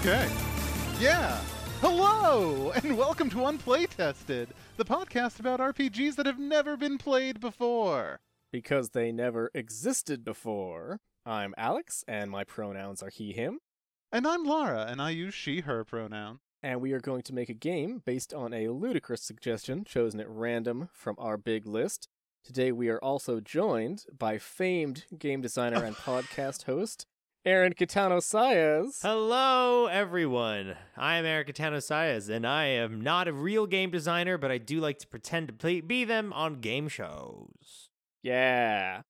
Okay. Yeah. Hello, and welcome to Unplaytested, the podcast about RPGs that have never been played before. because they never existed before. I'm Alex, and my pronouns are he, him, And I'm Lara, and I use she, her pronoun. and we are going to make a game based on a ludicrous suggestion chosen at random from our big list. Today we are also joined by famed game designer and podcast host, Aaron Catano Saez. Hello, everyone. I am Aaron Catano Saez, and I am not a real game designer, but I do like to pretend to play, be them on game shows. Yeah.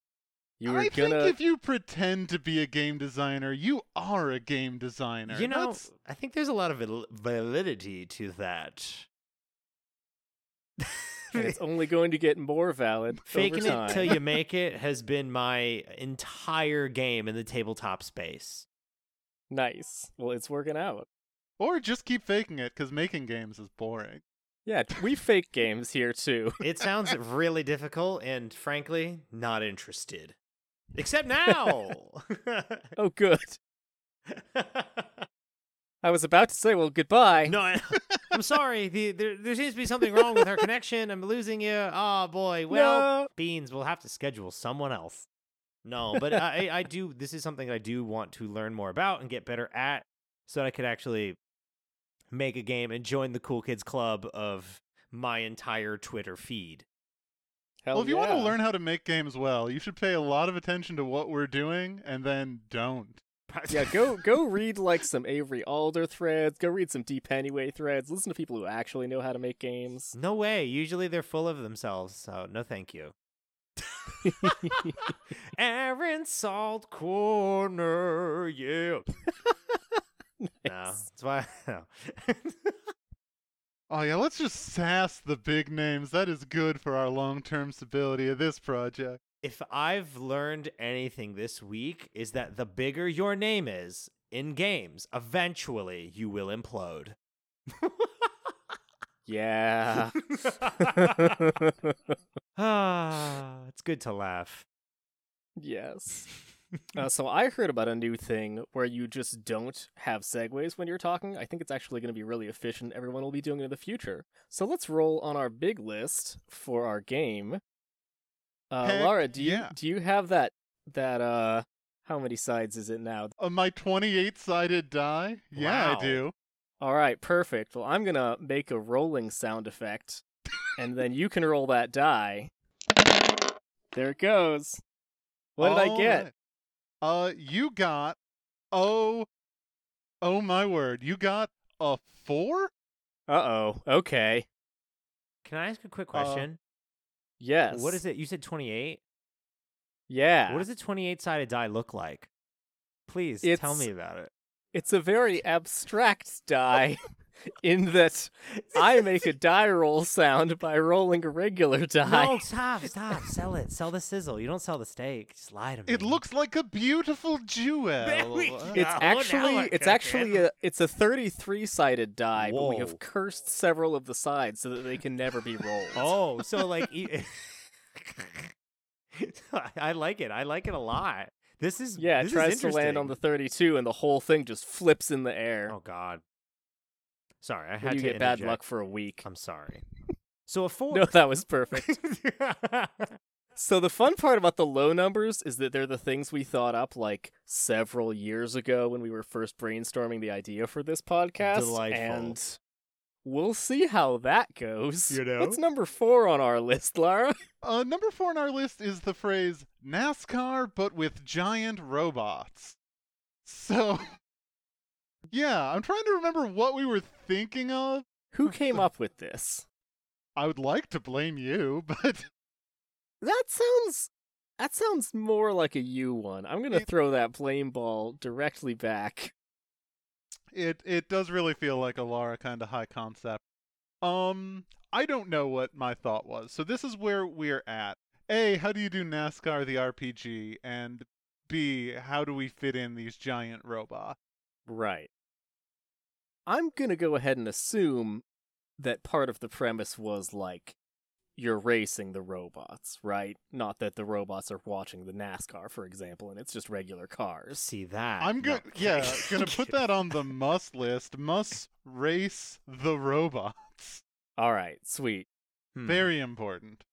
You were I gonna. think if you pretend to be a game designer, you are a game designer. You know, That's- I think there's a lot of val- validity to that. and it's only going to get more valid. Faking over it time. till you make it has been my entire game in the tabletop space. Nice. Well, it's working out. or just keep faking it, because making games is boring. Yeah, we fake games here too. It sounds really difficult, and frankly, not interested. Except now. Oh, good. I was about to say, well, goodbye. No, I, I'm sorry. The, there, there seems to be something wrong with our connection. I'm losing you. Oh boy. Well, No. beans. We'll have to schedule someone else. No, but I, I do. This is something I do want to learn more about and get better at, so that I could actually make a game and join the cool kids club of my entire Twitter feed. Hell well, if you want to learn how to make games well, you should pay a lot of attention to what we're doing, and then don't. Yeah, go go read like some Avery Alder threads. Go read some Deep Pennyway threads. Listen to people who actually know how to make games. No way. Usually they're full of themselves. So no, thank you. Aaron Salt Corner, yeah. No, that's why. No. Oh yeah, let's just sass the big names. That is good for our long-term stability of this project. If I've learned anything this week, is that the bigger your name is in games, eventually you will implode. Yeah. ah, it's good to laugh. yes. Uh, so I heard about a new thing where you just don't have segues when you're talking. I think it's actually going to be really efficient. Everyone will be doing it in the future. So let's roll on our big list for our game. Uh, Heck Lara, do you yeah. do you have that that uh how many sides is it now? Uh, my 28-sided die? Yeah, Wow. I do. All right, perfect. Well, I'm gonna make a rolling sound effect, and then you can roll that die. There it goes. What did I get? Alright. Uh, you got oh, oh my word! You got a four. Uh oh. Okay. Can I ask a quick Uh, question? Yes. What is it? You said 28? Yeah. What does a 28 sided die look like? Please tell me about it. It's a very abstract die, in that I make a die roll sound by rolling a regular die. No, stop, stop. Sell it. Sell the sizzle. You don't sell the steak. Just lie to me. It looks like a beautiful jewel. There we go. It's actually I it's actually a it's a 33 sided die, but we have cursed several of the sides so that they can never be rolled. Oh, so like, e- I- I like it. I like it a lot. This is Yeah, it This tries is to land on the 32 and the whole thing just flips in the air. Oh God. Sorry, I had you to get bad luck for a week. I'm sorry. So a four. No, that was perfect. So the fun part about the low numbers is that they're the things we thought up like several years ago when we were first brainstorming the idea for this podcast. Delightful. And we'll see how that goes. You know? What's number four on our list, Lara? Uh, number four on our list is the phrase NASCAR, but with giant robots. So, yeah, I'm trying to remember what we were thinking of. Who came up with this? I would like to blame you, but That sounds that sounds more like a you one. I'm gonna throw that blame ball directly back. it it does really feel like a Lara kind of high concept. Um, I don't know what my thought was. So this is where we're at. A, how do you do NASCAR the RPG? And B, how do we fit in these giant robots? Right. I'm gonna go ahead and assume that part of the premise was like you're racing the robots, right? Not that the robots are watching the NASCAR, for example, and it's just regular cars. See that? I'm No, good. okay. Yeah, gonna put that on the must list. Must race the robots. All right, sweet. Hmm. Very important.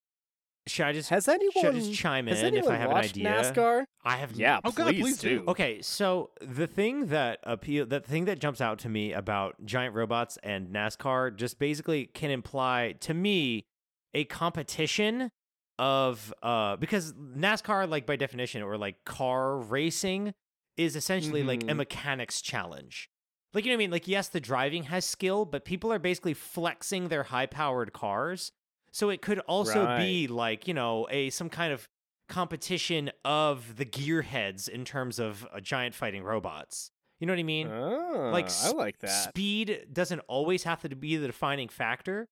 Should I just Has anyone should I just chime in if anyone I have an watched idea? NASCAR? I have Yeah, Oh, God, please, please do. do. Okay, so the thing that appeal, that thing that jumps out to me about giant robots and NASCAR, just basically can imply to me a competition of uh because NASCAR, like by definition, or like car racing, is essentially like a Mhm. mechanics challenge. Like you know what I mean? Like yes, the driving has skill, but people are basically flexing their high-powered cars. So it could also be like you know a some kind of competition of the gearheads in terms of uh, giant fighting robots. You know what I mean? Ah, like I s- like that. Speed doesn't always have to be the defining factor.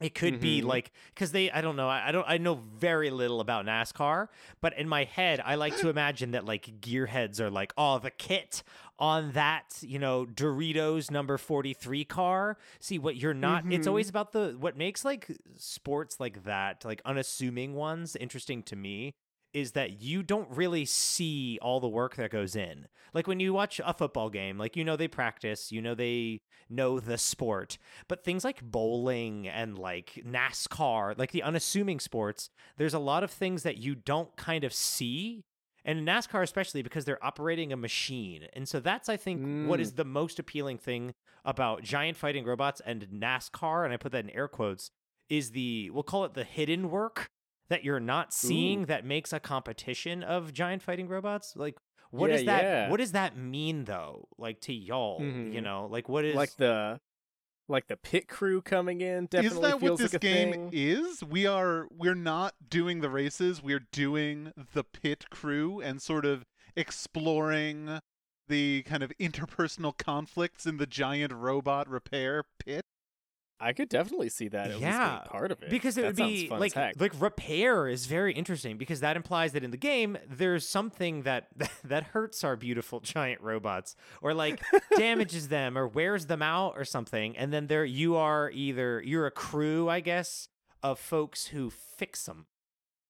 It could be Mhm. like because they I don't know I, I don't I know very little about NASCAR, but in my head I like to imagine that like gearheads are like oh the kit on that you know Doritos number forty three car. See what you're not. It's Mhm. always about the what makes like sports like that like unassuming ones interesting to me is that you don't really see all the work that goes in. Like when you watch a football game, like you know they practice, you know they know the sport, but things like bowling and like NASCAR, like the unassuming sports, there's a lot of things that you don't kind of see. And in NASCAR, especially because they're operating a machine. And so that's, I think, what is mm. the most appealing thing about giant fighting robots and NASCAR, and I put that in air quotes, is the, we'll call it the hidden work that you're not seeing that makes a competition of giant fighting robots. Like, what Yeah, does that yeah. what does that mean though? Like to y'all, you Mhm. know, like what is like the like the pit crew coming in definitely is that what this like a game thing. is? We are we're not doing the races. We're doing the pit crew and sort of exploring the kind of interpersonal conflicts in the giant robot repair pit. I could definitely see that at least Yeah, part of it. because it That would be like like repair is very interesting because that implies that in the game there's something that that hurts our beautiful giant robots or like damages them or wears them out or something and then there you are either you're a crew I guess of folks who fix them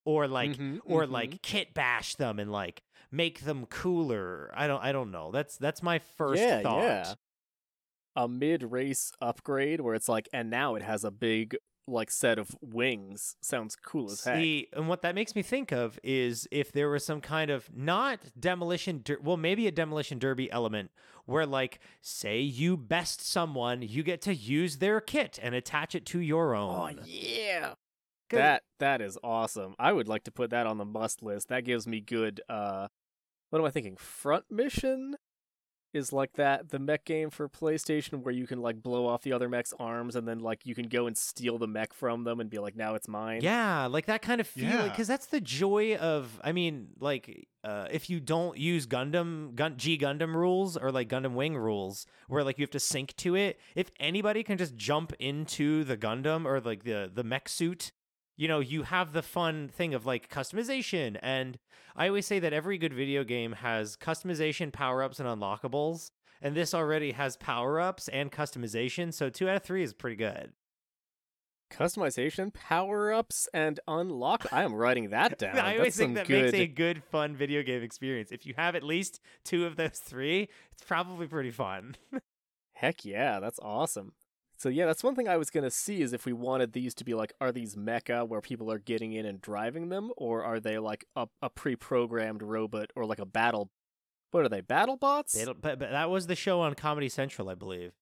or like Mhm, or mhm. like kit bash them and like make them cooler I don't I don't know that's that's my first yeah, thought yeah. A mid-race upgrade where it's like, and now it has a big like set of wings. Sounds cool as heck. See, and what that makes me think of is if there was some kind of not demolition, der- well, maybe a demolition derby element where, like, say you best someone, you get to use their kit and attach it to your own. Oh own. yeah. 'Cause- That that is awesome. I would like to put that on the must list. That gives me good uh what am I thinking? Front mission is like that the mech game for PlayStation where you can like blow off the other mech's arms and then like you can go and steal the mech from them and be like now it's mine. Yeah, like that kind of feeling, Yeah. because that's the joy of. I mean, like, uh, if you don't use Gundam, Gun- G Gundam rules or like Gundam Wing rules, where like you have to sync to it, if anybody can just jump into the Gundam or like the the mech suit, you know, you have the fun thing of like customization. And I always say that every good video game has customization, power ups, and unlockables. And this already has power ups and customization, so two out of three is pretty good. Customization, power ups, and unlock. I am writing that down. I always That's think that good... makes a good, fun video game experience. If you have at least two of those three, it's probably pretty fun. Heck yeah, that's awesome. So yeah, that's one thing I was gonna see is if we wanted these to be like, are these mecha where people are getting in and driving them, or are they like a, a pre-programmed robot or like a battle? What are they? Battle bots? They but, but that was the show on Comedy Central, I believe.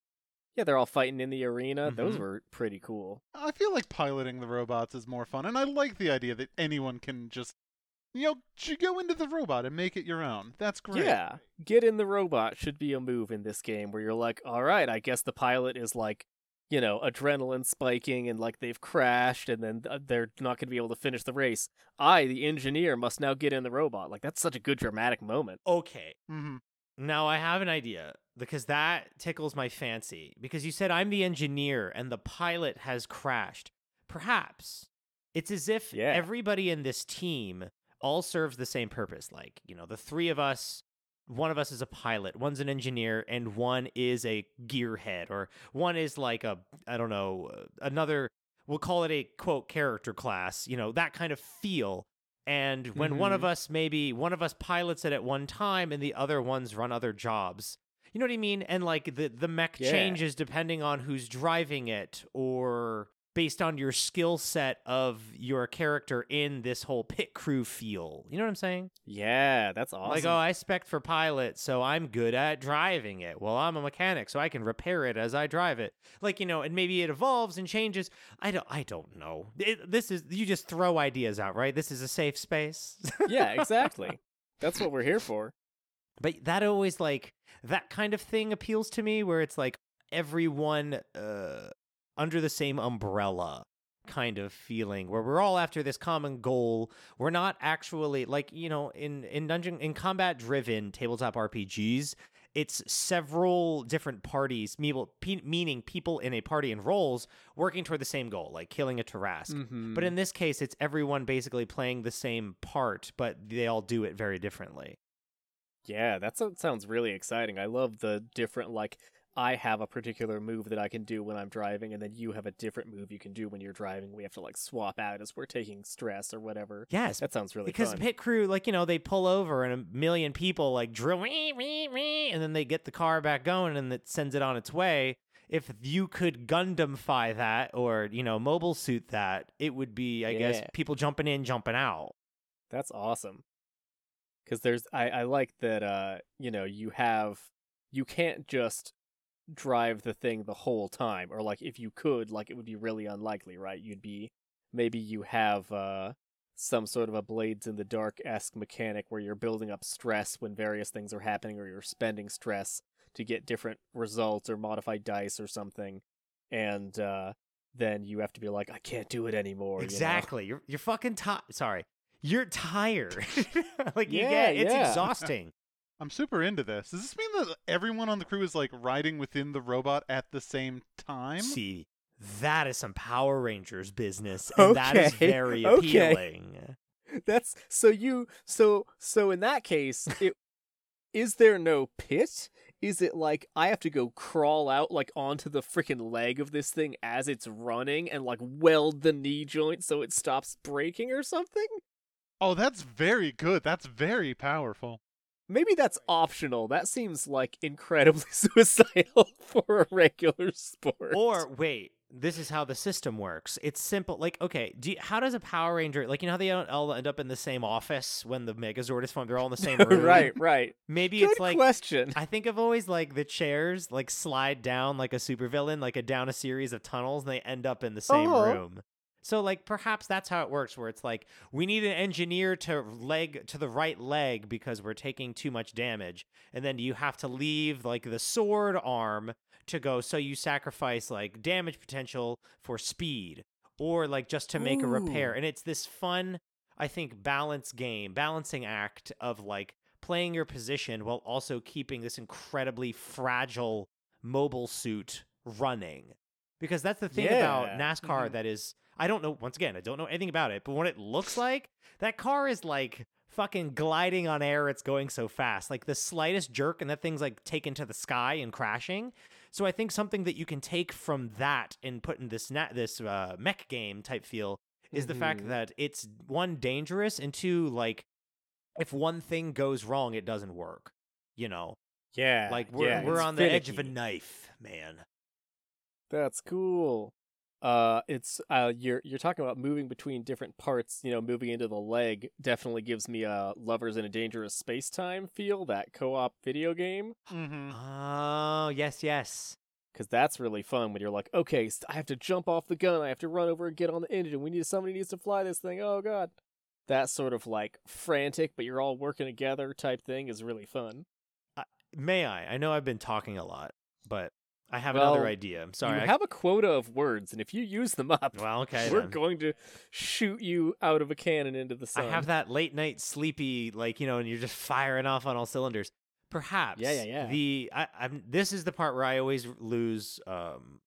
Yeah, they're all fighting in the arena. Those Mhm. were pretty cool. I feel like piloting the robots is more fun, and I like the idea that anyone can just, you know, j- go into the robot and make it your own. That's great. Yeah, get in the robot should be a move in this game where you're like, all right, I guess the pilot is like, you know, adrenaline spiking and like they've crashed and then they're not going to be able to finish the race. I, the engineer, must now get in the robot. Like that's such a good dramatic moment. Okay. Mm-hmm. Now I have an idea because that tickles my fancy. Because you said I'm the engineer and the pilot has crashed. Perhaps it's as if Yeah. everybody in this team all serves the same purpose. Like, you know, the three of us, one of us is a pilot, one's an engineer, and one is a gearhead, or one is like a, I don't know, another. we'll call it a quote character class, you know, that kind of feel. And when one of Mhm. us maybe one of us pilots it at one time and the other ones run other jobs. You know what I mean? And like the the mech Yeah. changes depending on who's driving it or based on your skill set of your character in this whole pit crew feel. You know what I'm saying? Yeah, that's awesome. Like, oh, I spec for pilot, so I'm good at driving it. Well, I'm a mechanic, so I can repair it as I drive it. Like, you know, and maybe it evolves and changes. I don't, I don't know. It, this is you just throw ideas out, right? This is a safe space. yeah, exactly. That's what we're here for. but that always like that kind of thing appeals to me, where it's like everyone uh, under the same umbrella kind of feeling where we're all after this common goal we're not actually like you know in in dungeon in combat driven tabletop rpgs it's several different parties meaning meaning people in a party and roles working toward the same goal like killing a Tarrasque. Mhm. but in this case it's everyone basically playing the same part but they all do it very differently Yeah, that sounds really exciting. I love the different like I have a particular move that I can do when I'm driving, and then you have a different move you can do when you're driving. We have to like swap out as we're taking stress or whatever. yes That sounds really because fun. pit crew like you know they pull over and a million people like drill wee, wee, wee, and then they get the car back going and it sends it on its way if you could gundamfy that or you know mobile suit that it would be i guess people jumping in jumping out That's awesome. Because there's, I, I like that, uh, you know, you have, you can't just drive the thing the whole time, or like if you could, like it would be really unlikely, right? You'd be, maybe you have, uh, some sort of a blades in the dark esque mechanic where you're building up stress when various things are happening, or you're spending stress to get different results or modify dice or something, and uh, then you have to be like, I can't do it anymore. you know? exactly you're you're fucking tired sorry you're tired like you get it's yeah. exhausting I'm super into this. Does this mean that everyone on the crew is like riding within the robot at the same time? see that is some power rangers business and that is Okay, very okay. appealing That's so you so so in that case, it is there no pit? Is it like I have to go crawl out like onto the freaking leg of this thing as it's running and like weld the knee joint so it stops breaking or something? Oh, that's very good. That's very powerful. Maybe that's optional. That seems like incredibly suicidal for a regular sport. Or wait, this is how the system works. It's simple. Like, okay, do you, how does a Power Ranger like you know how they all end up in the same office when the Megazord is formed? They're all in the same room. right, right. Maybe Good it's like question. I think of always like the chairs like slide down like a supervillain, like a down a series of tunnels, and they end up in the same Oh. room. So like perhaps that's how it works, where it's like we need an engineer to leg to the right leg because we're taking too much damage, and then you have to leave like the sword arm to go. So you sacrifice like damage potential for speed, or like just to make a repair, and it's this fun, I think, balance game, balancing act of like playing your position while also keeping this incredibly fragile mobile suit running. Because that's the thing about Yeah. NASCAR Mhm. that is I don't know once again, I don't know anything about it, but what it looks like, that car is like fucking gliding on air, it's going so fast. Like the slightest jerk and that thing's like taken to the sky and crashing. So I think something that you can take from that and put in this na- this uh, mech game type feel is the fact Mhm. that it's one dangerous and two like if one thing goes wrong, it doesn't work. You know, Yeah. like we're yeah, we're on the edge of a knife, man. That's cool. Uh, it's uh, you're you're talking about moving between different parts. You know, moving into the leg definitely gives me a "Lovers in a Dangerous Space Time" feel. That co-op video game, Mm-hmm. Oh yes, yes. because that's really fun. When you're like, okay, I have to jump off the gun. I have to run over and get on the engine. We need somebody needs to fly this thing. Oh god, that sort of like frantic, but you're all working together type thing is really fun. May I? I know I've been talking a lot, but I have Well, another idea. I'm sorry. you I- have a quota of words, and if you use them up, well, okay. we're then. going to shoot you out of a cannon into the sun. I have that late night sleepy, like you know, and you're just firing off on all cylinders. Perhaps. yeah, yeah. The I, I'm. This is the part where I always lose um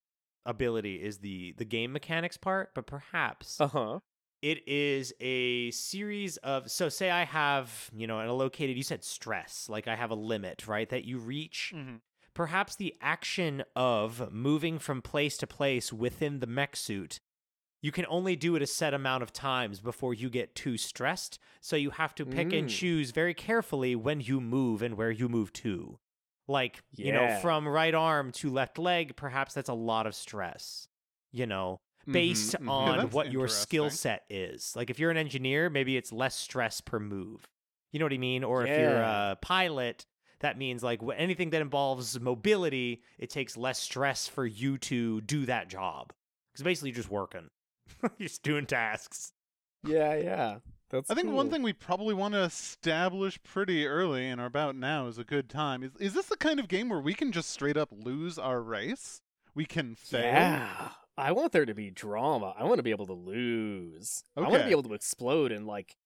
ability is the the game mechanics part, but perhaps Uh huh. it is a series of so say I have you know an allocated. You said stress, like I have a limit, right? That you reach. Mm-hmm. Perhaps the action of moving from place to place within the mech suit you can only do it a set amount of times before you get too stressed. So you have to pick and Mm. choose very carefully when you move and where you move to. Like, you know, from right arm to left leg, perhaps that's a lot of stress, you know, based Mhm, mhm. on that's what your skill set is. Like, if you're an engineer, maybe it's less stress per move. You know what I mean? Or if you're a pilot, that means like anything that involves mobility, it takes less stress for you to do that job. Because basically, you're just working, you're just doing tasks. Yeah, yeah. That's I think one thing we probably want to establish pretty early and are about now is a good time. Is is this the kind of game where we can just straight up lose our race? We can fail. Yeah. I want there to be drama. I want to be able to lose. Okay. I want to be able to explode and like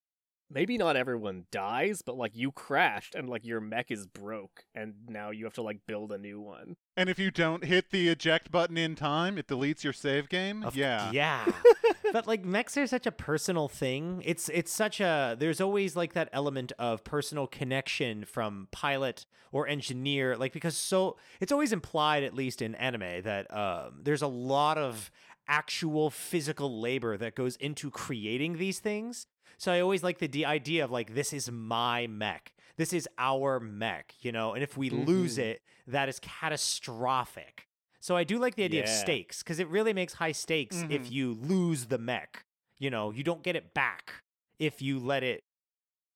maybe not everyone dies, but like you crashed and like your mech is broke and now you have to like build a new one. And if you don't hit the eject button in time, it deletes your save game. Of- yeah. yeah. but like mechs are such a personal thing. It's it's such a there's always like that element of personal connection from pilot or engineer, like because so it's always implied, at least in anime, that um, there's a lot of actual physical labor that goes into creating these things. So I always like the d- idea of like this is my mech. This is our mech, you know, and if we lose Mhm. it, that is catastrophic. So I do like the idea of stakes because it really makes high stakes if Mhm. you lose the mech. You know, you don't get it back if you let it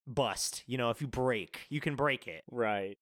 bust. You know, if you break, you can break it. Right.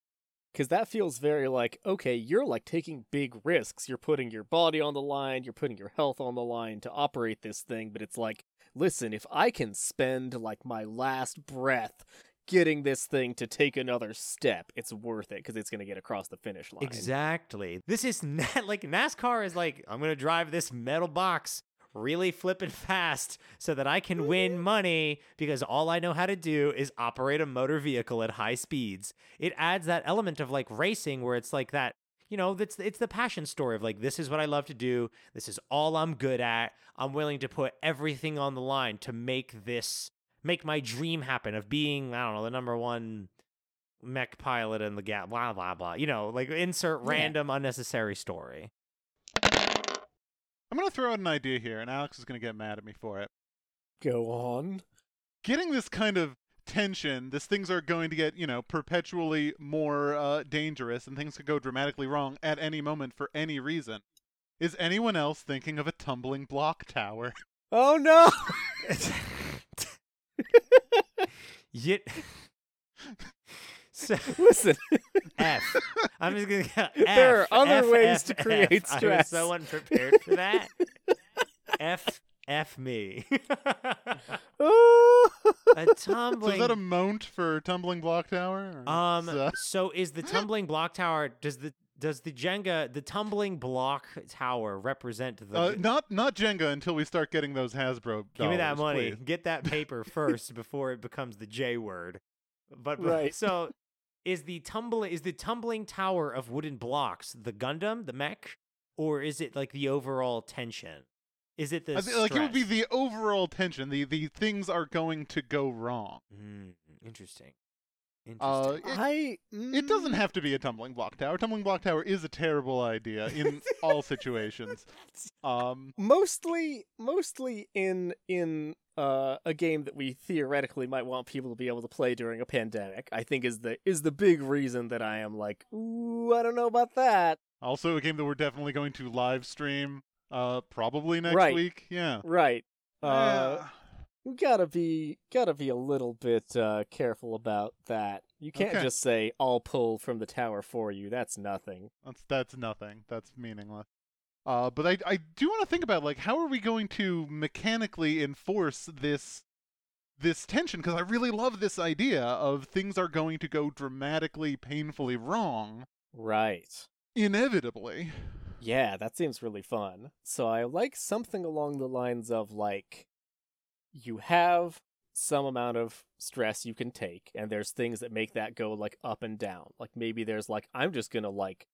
Cuz that feels very like okay, you're like taking big risks. You're putting your body on the line, you're putting your health on the line to operate this thing, but it's like listen, if I can spend like my last breath getting this thing to take another step, it's worth it because it's going to get across the finish line. Exactly. This is not like NASCAR is like, I'm going to drive this metal box really flipping fast so that I can win money because all I know how to do is operate a motor vehicle at high speeds. It adds that element of like racing where it's like that, you know, that's it's the passion story of like this is what I love to do. This is all I'm good at. I'm willing to put everything on the line to make this make my dream happen of being, I don't know, the number one mech pilot in the gap, blah blah blah. You know, like insert Yeah. random unnecessary story. I'm gonna throw out an idea here, and Alex is gonna get mad at me for it. Go on. Getting this kind of tension, this things are going to get, you know, perpetually more uh, dangerous, and things could go dramatically wrong at any moment for any reason. Is anyone else thinking of a tumbling block tower? Oh no. Yet. so Listen, F. I'm just gonna go There are other F, ways F, to F. create I was stress. so unprepared for that. F F me. a So tumbling. is that a mount for tumbling block tower? or Um. is, uh, So is the tumbling block tower? Does the does the Jenga the tumbling block tower represent the? uh, not not Jenga until we start getting those Hasbro. Give me that money. please. Get that paper first before it becomes the J word. But but- Right. so is the tumbling is the tumbling tower of wooden blocks the Gundam, the mech, or is it like the overall tension? Is it the like it would be the overall tension. The the things are going to go wrong. Mm, interesting. Uh, it, I. it doesn't mm, have to be a tumbling block tower. Tumbling block tower is a terrible idea in all situations. Um, mostly mostly in in uh, a game that we theoretically might want people to be able to play during a pandemic i think is the is the big reason that i am like ooh i don't know about that also a game that we're definitely going to live stream. Uh, probably next Right. week. Yeah. right uh We gotta be gotta be a little bit uh careful about that you can't Okay. just say i'll pull from the tower for you that's nothing That's that's nothing. That's meaningless. Uh, but I I do want to think about like how are we going to mechanically enforce this this tension because I really love this idea of things are going to go dramatically painfully wrong right inevitably. Yeah, that seems really fun. So I like something along the lines of like you have some amount of stress you can take and there's things that make that go like up and down. Like maybe there's like I'm just going to like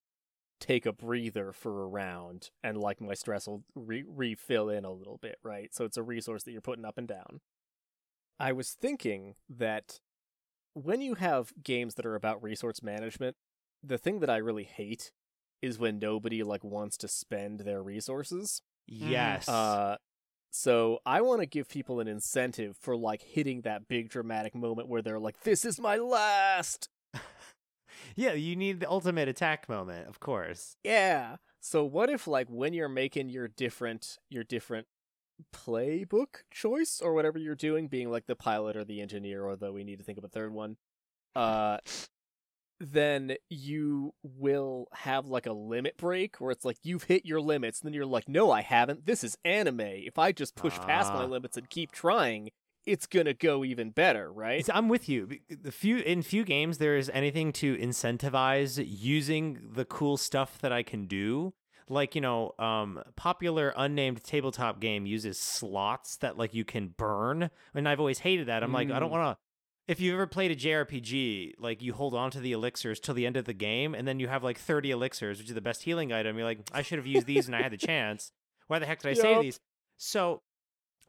take a breather for a round and like my stress will re- refill in a little bit, right? So it's a resource that you're putting up and down. I was thinking that when you have games that are about resource management, the thing that I really hate is when nobody like wants to spend their resources. yes. Uh So I want to give people an incentive for like hitting that big dramatic moment where they're like, "This is my last." Yeah, you need the ultimate attack moment, of course. Yeah. So what if like when you're making your different your different playbook choice or whatever you're doing, being like the pilot or the engineer, or although we need to think of a third one, uh then you will have like a limit break where it's like you've hit your limits, and then you're like, no, I haven't. This is anime. If I just push past my Ah. limits and keep trying, it's gonna go even better, right? I'm with you. The few in few games there is anything to incentivize using the cool stuff that I can do. Like you know, um, popular unnamed tabletop game uses slots that like you can burn, and I've always hated that. I'm like, I don't Mm. want to. If you've ever played a JRPG, like you hold on to the elixirs till the end of the game, and then you have like 30 elixirs, which is the best healing item. You're like, I should have used these, and I had the chance. Why the heck did I save these? So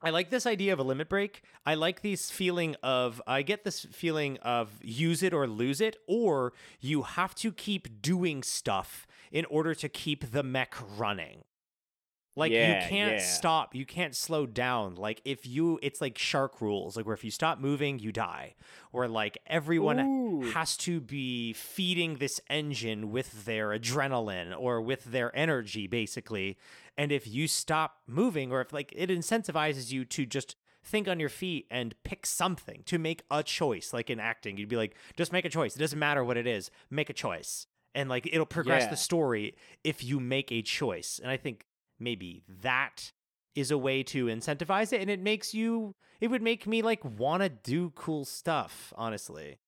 I like this idea of a limit break. I like this feeling of I get this feeling of use it or lose it, or you have to keep doing stuff in order to keep the mech running. Like Yeah, you can't yeah. stop, you can't slow down. Like if you it's like shark rules, like where if you stop moving, you die. Or like everyone Ooh. has to be feeding this engine with their adrenaline or with their energy basically and if you stop moving or if like it incentivizes you to just think on your feet and pick something to make a choice like in acting you'd be like just make a choice it doesn't matter what it is make a choice and like it'll progress Yeah. the story if you make a choice and i think maybe that is a way to incentivize it and it makes you it would make me like want to do cool stuff honestly.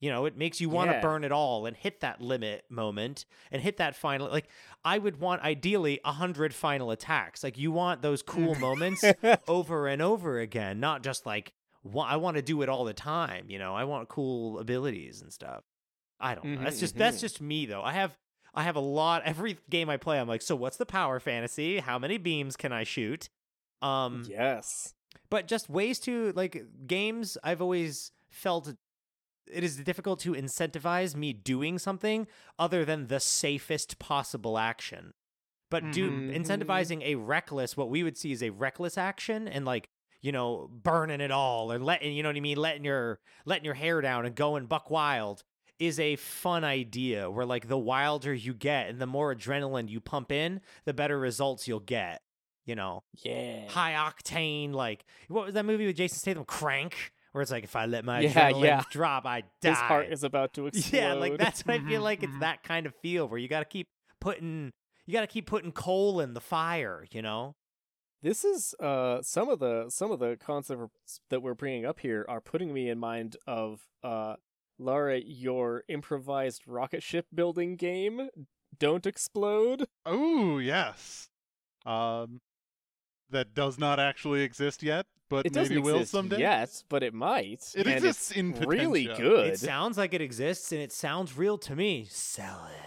You know it makes you want to Yeah. burn it all and hit that limit moment and hit that final like i would want ideally 100 final attacks. Like you want those cool moments over and over again not just like wa- i want to do it all the time you know? I want cool abilities and stuff. I don't know. That's just that's mhm. just me though. I have i have a lot every game i play i'm like so what's the power fantasy how many beams can i shoot um yes. but just ways to like games i've always felt it is difficult to incentivize me doing something other than the safest possible action but do Mhm. incentivizing a reckless what we would see as a reckless action and like you know burning it all or letting you know what i mean letting your letting your hair down and going buck wild is a fun idea where like the wilder you get and the more adrenaline you pump in the better results you'll get you know Yeah. high octane like what was that movie with Jason Statham Crank where it's like if I let my Yeah, adrenaline yeah. drop I die. His heart is about to explode. yeah, like that's what I feel Mhm, like it's mhm. that kind of feel where you got to keep putting you got to keep putting coal in the fire, you know? This is uh some of the some of the concepts that we're bringing up here are putting me in mind of uh Lara your improvised rocket ship building game Don't Explode. Oh yes. Um, that does not actually exist yet, but It maybe doesn't will exist someday. Yes, but it might. It and exists it's in really good. It sounds like it exists and it sounds real to me. Sell it.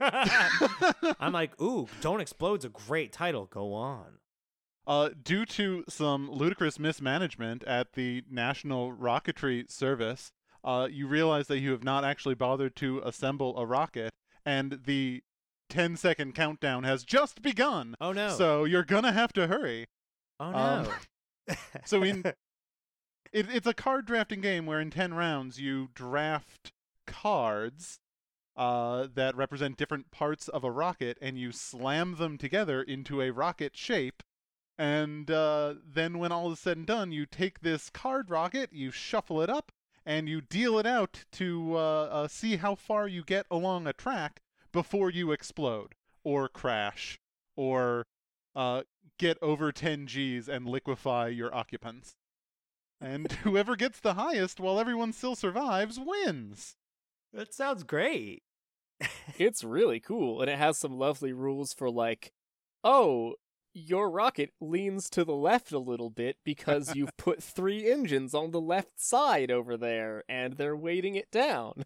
I'm like, "Ooh, Don't Explode's a great title. Go on." Uh, due to some ludicrous mismanagement at the National Rocketry Service, uh, you realize that you have not actually bothered to assemble a rocket, and the 10 second countdown has just begun. Oh no. So you're gonna have to hurry. oh um, no. so in it, it's a card drafting game where in 10 rounds you draft cards uh, that represent different parts of a rocket and you slam them together into a rocket shape and uh, then when all is said and done you take this card rocket you shuffle it up and you deal it out to uh, uh, see how far you get along a track before you explode or crash or uh, get over 10 Gs and liquefy your occupants. And whoever gets the highest while everyone still survives wins. that sounds great. it's really cool and it has some lovely rules for like oh your rocket leans to the left a little bit because you've put three engines on the left side over there and they're weighting it down.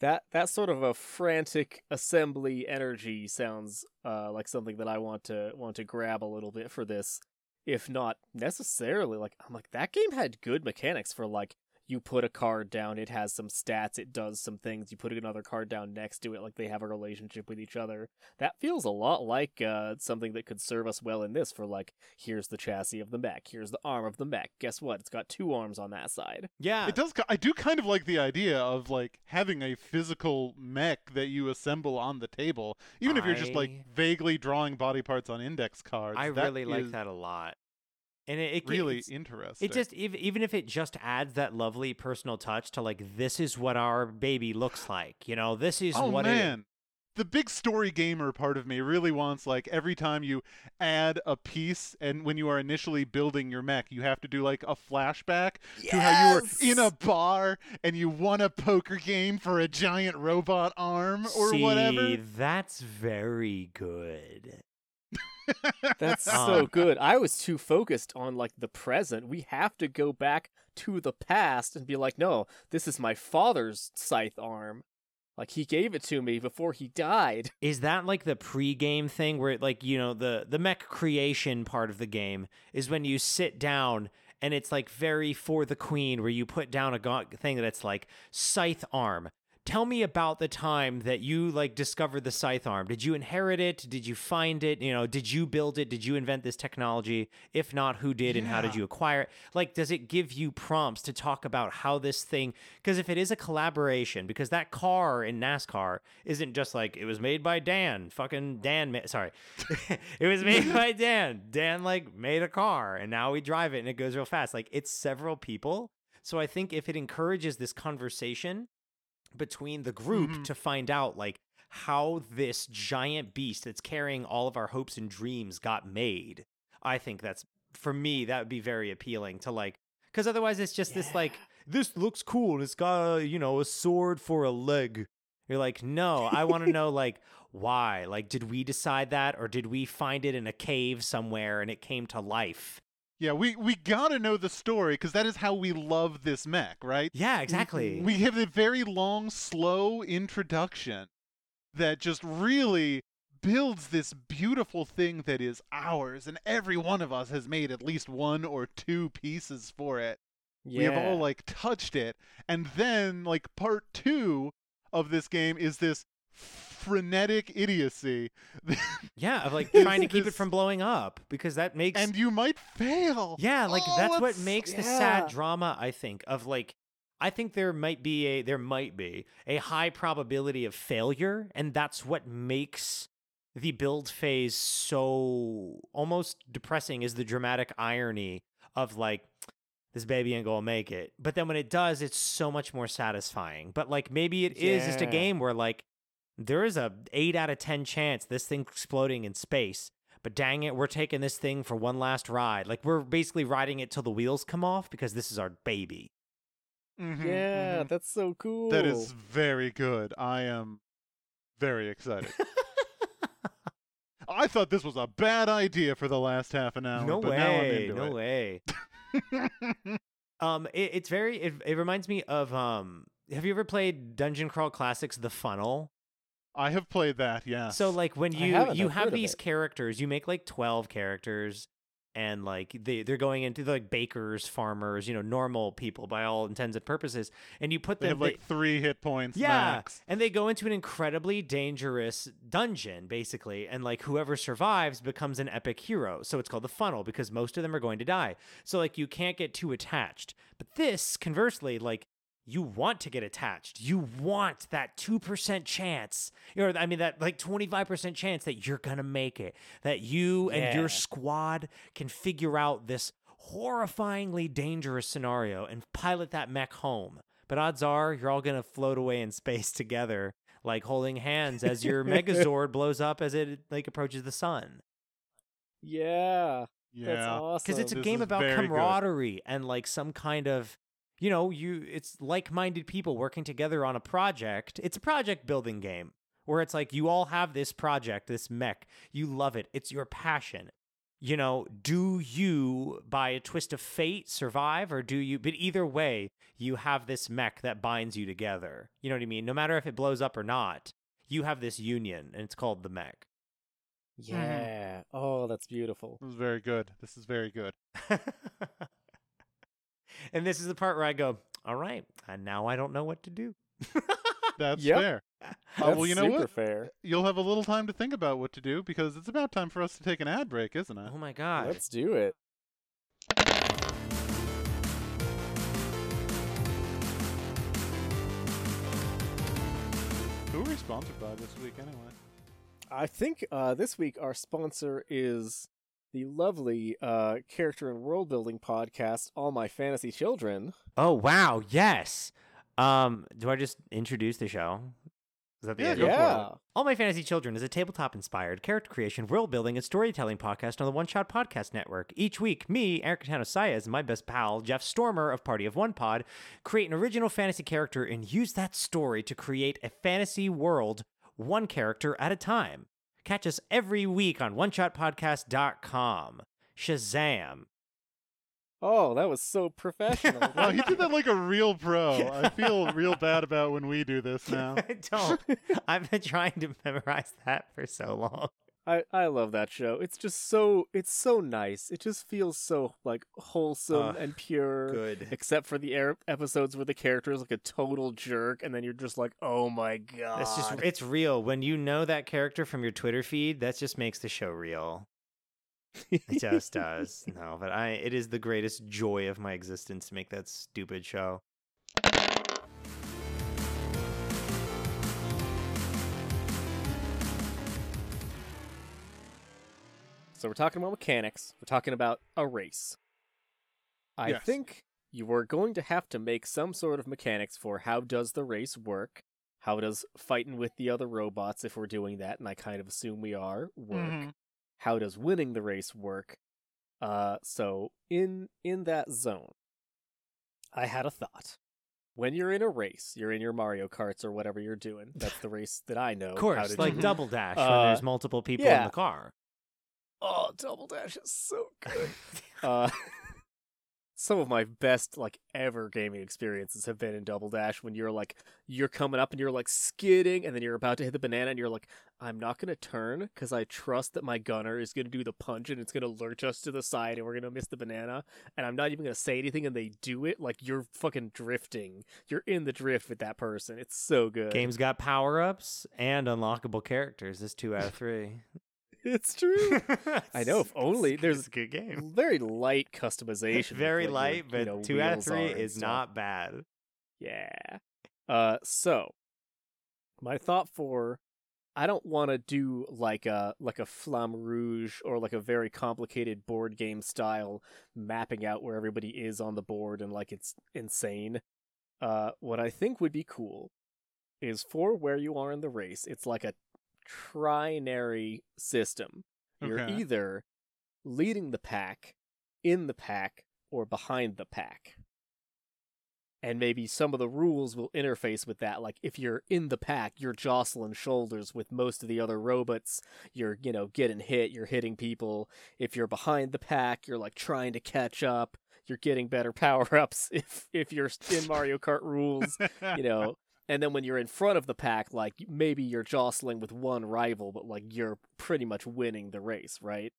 That that sort of a frantic assembly energy sounds uh, like something that i want to want to grab a little bit for this if not necessarily like i'm like that game had good mechanics for like you put a card down, it has some stats, it does some things. You put another card down next to it, like they have a relationship with each other. That feels a lot like uh, something that could serve us well in this. For like, here's the chassis of the mech, here's the arm of the mech. Guess what? It's got two arms on that side. Yeah. It does. I do kind of like the idea of like having a physical mech that you assemble on the table, even if you're just like vaguely drawing body parts on index cards. I that really like that a lot. And it, it Really interesting. It just ev- even if it just adds that lovely personal touch to like this is what our baby looks like. You know, this is oh what it man. The big story gamer part of me really wants like every time you add a piece and when you are initially building your mech, you have to do like a flashback to how you were in a bar and you won a poker game for a giant robot arm or See, whatever. That's very good. That's Um, so good. I was too focused on like the present. We have to go back to the past and be like, no, this is my father's scythe arm. Like he gave it to me before he died. Is that like the pre-game thing where like you know the the mech creation part of the game is when you sit down and it's like very for the queen where you put down a thing that's like scythe arm. Tell me about the time that you like discovered the scythe arm. Did you inherit it? Did you find it? You know, did you build it? Did you invent this technology? If not, who did and how did you acquire it? Like does it give you prompts to talk about how this thing because if it is a collaboration because that car in NASCAR isn't just like it was made by Dan, fucking Dan, ma- sorry. it was made by Dan. Dan like made a car and now we drive it and it goes real fast. Like it's several people. So I think if it encourages this conversation between the group Mhm. to find out like how this giant beast that's carrying all of our hopes and dreams got made, I think that's for me that would be very appealing to like because otherwise it's just this like this looks cool and it's got a, you know a sword for a leg. You're like, no, I want to know like why. Like, did we decide that, or did we find it in a cave somewhere and it came to life? Yeah, we we gotta know the story because that is how we love this mech, right? Yeah, mm-hmm. exactly. We have a very long, slow introduction that just really builds this beautiful thing that is ours, and every one of us has made at least one or two pieces for it. Yeah. We have all like touched it, and then like part two of this game is this frenetic idiocy, yeah, of like trying to keep it from blowing up because that makes and you might fail. Yeah, like Oh, that's what let's- makes the sad drama, I think, of like I think there might be a there might be a high probability of failure and that's what makes the build phase so almost depressing is the dramatic irony of like this baby ain't gonna make it. But then when it does, it's so much more satisfying. But like maybe it is just a game where like there is a eight out of ten chance this thing's exploding in space. But dang it, we're taking this thing for one last ride. Like we're basically riding it till the wheels come off because this is our baby. Mhm, Yeah, mhm. that's so cool. That is very good. I am very excited. I thought this was a bad idea for the last half an hour, no but now I'm way, into no it. way. Um, it, it's very. It, it reminds me of um. Have you ever played Dungeon Crawl Classics: The Funnel? I have played that, yeah. So like when you you I've have heard of these characters, you make like twelve characters, and like they they're going into the, like bakers, farmers, you know, normal people by all intents and purposes, and you put they them have like three hit points yeah, max. and they go into an incredibly dangerous dungeon, basically, and like whoever survives becomes an epic hero. So it's called the funnel because most of them are going to die. So like you can't get too attached. But this, conversely, like you want to get attached. You want that 2% chance, or I mean, that like 25% chance that you're going to make it, that you and your squad can figure out this horrifyingly dangerous scenario and pilot that mech home. But odds are you're all going to float away in space together, like holding hands as your Megazord blows up as it like approaches the sun. Yeah, Yeah. that's awesome. Because it's a This game about very good. camaraderie and like some kind of you know, you it's like-minded people working together on a project. It's a project building game where it's like you all have this project, this mech. You love it. It's your passion. You know, do you by a twist of fate survive or do you but either way, you have this mech that binds you together. You know what I mean? No matter if it blows up or not, you have this union and it's called the mech. Mm-hmm. yeah. Oh, that's beautiful. This is very good. This is very good. and this is the part where I go, All right, and now I don't know what to do. That's Yep. fair. Uh, well, you know super what? fair. You'll have a little time to think about what to do because it's about time for us to take an ad break, isn't it? oh my god! Let's do it. Who are we sponsored by this week, anyway? I think uh, this week our sponsor is the lovely uh, character and world building podcast, All My Fantasy Children. Oh wow! Yes. Um, do I just introduce the show? Is that the Yeah, end? go for it. yeah. All My Fantasy Children is a tabletop inspired character creation, world building, and storytelling podcast on the One Shot Podcast Network. Each week, me, Eric Catano Sayas, and my best pal, Jeff Stormer of Party of One Pod, create an original fantasy character and use that story to create a fantasy world, one character at a time. Catch us every week on OneShotPodcast.com. Shazam. Oh, that was so professional. Wow, he did that like a real pro. I feel real bad about when we do this now. I don't. I've been trying to memorize that for so long. I, I love that show. It's just so it's so nice. It just feels so like wholesome Ugh, and pure. Good. Except for the air episodes where the character is like a total jerk, and then you're just like, "Oh my god!" It's just it's real. When you know that character from your Twitter feed, that just makes the show real. It just does. No, but I it is the greatest joy of my existence to make that stupid show. So we're talking about mechanics. We're talking about a race. I Yes. think you are going to have to make some sort of mechanics for how does the race work? How does fighting with the other robots, if we're doing that, and I kind of assume we are, work? Mhm. How does winning the race work? Uh, so in in that zone, I had a thought. When you're in a race, you're in your Mario Karts or whatever you're doing. That's the race that I know. Of how course, like do. Double Dash when Uh, there's multiple people in the car. Oh, Double Dash is so good. uh, some of my best like ever gaming experiences have been in Double Dash when you're like you're coming up and you're like skidding and then you're about to hit the banana and you're like I'm not gonna turn because I trust that my gunner is gonna do the punch and it's gonna lurch us to the side and we're gonna miss the banana and I'm not even gonna say anything and they do it like you're fucking drifting. You're in the drift with that person. It's so good. Game's got power ups and unlockable characters. It's two out of three. It's true. I know, if only- there's- it's a good game. Very light customization. Very what your, light, you but know, two out of three is not bad. Yeah. Uh so my thought for I don't want to do like a like a flamme rouge or like a very complicated board game style mapping out where everybody is on the board and like it's insane. Uh what I think would be cool is for where you are in the race, it's like a trinary system. You're Okay. either leading the pack, in the pack, or behind the pack. And maybe some of the rules will interface with that. Like if you're in the pack, you're jostling shoulders with most of the other robots. You're, you know, getting hit, you're hitting people. If you're behind the pack, you're like trying to catch up. You're getting better power ups if if you're in Mario Kart rules you know and then when you're in front of the pack like maybe you're jostling with one rival but like you're pretty much winning the race right?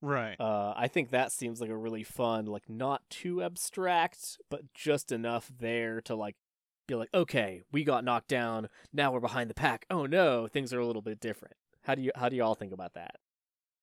Right. uh i think that seems like a really fun like not too abstract but just enough there to like be like okay we got knocked down. Now we're behind the pack. Oh no things are a little bit different. How do you how do you all think about that?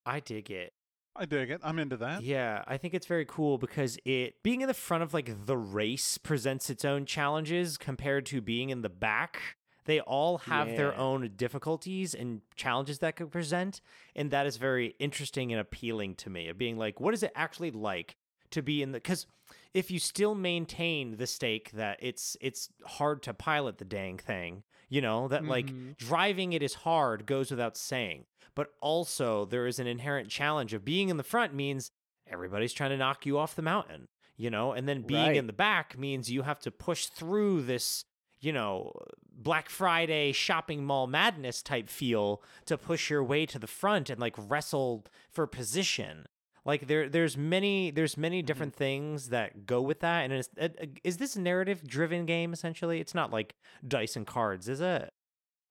I dig it. I dig it. I'm into that. Yeah, I think it's very cool because it being in the front of like the race presents its own challenges compared to being in the back. They all have their own difficulties and challenges that could present, and that is very interesting and appealing to me. Of being like, what is it actually like to be in the? Because if you still maintain the stake that it's it's hard to pilot the dang thing, you know that like Mhm. driving it is hard goes without saying but also there is an inherent challenge of being in the front means everybody's trying to knock you off the mountain you know and then being Right. in the back means you have to push through this you know black friday shopping mall madness type feel to push your way to the front and like wrestle for position like there there's many there's many different things that go with that and is, is this a narrative driven game essentially it's not like dice and cards is it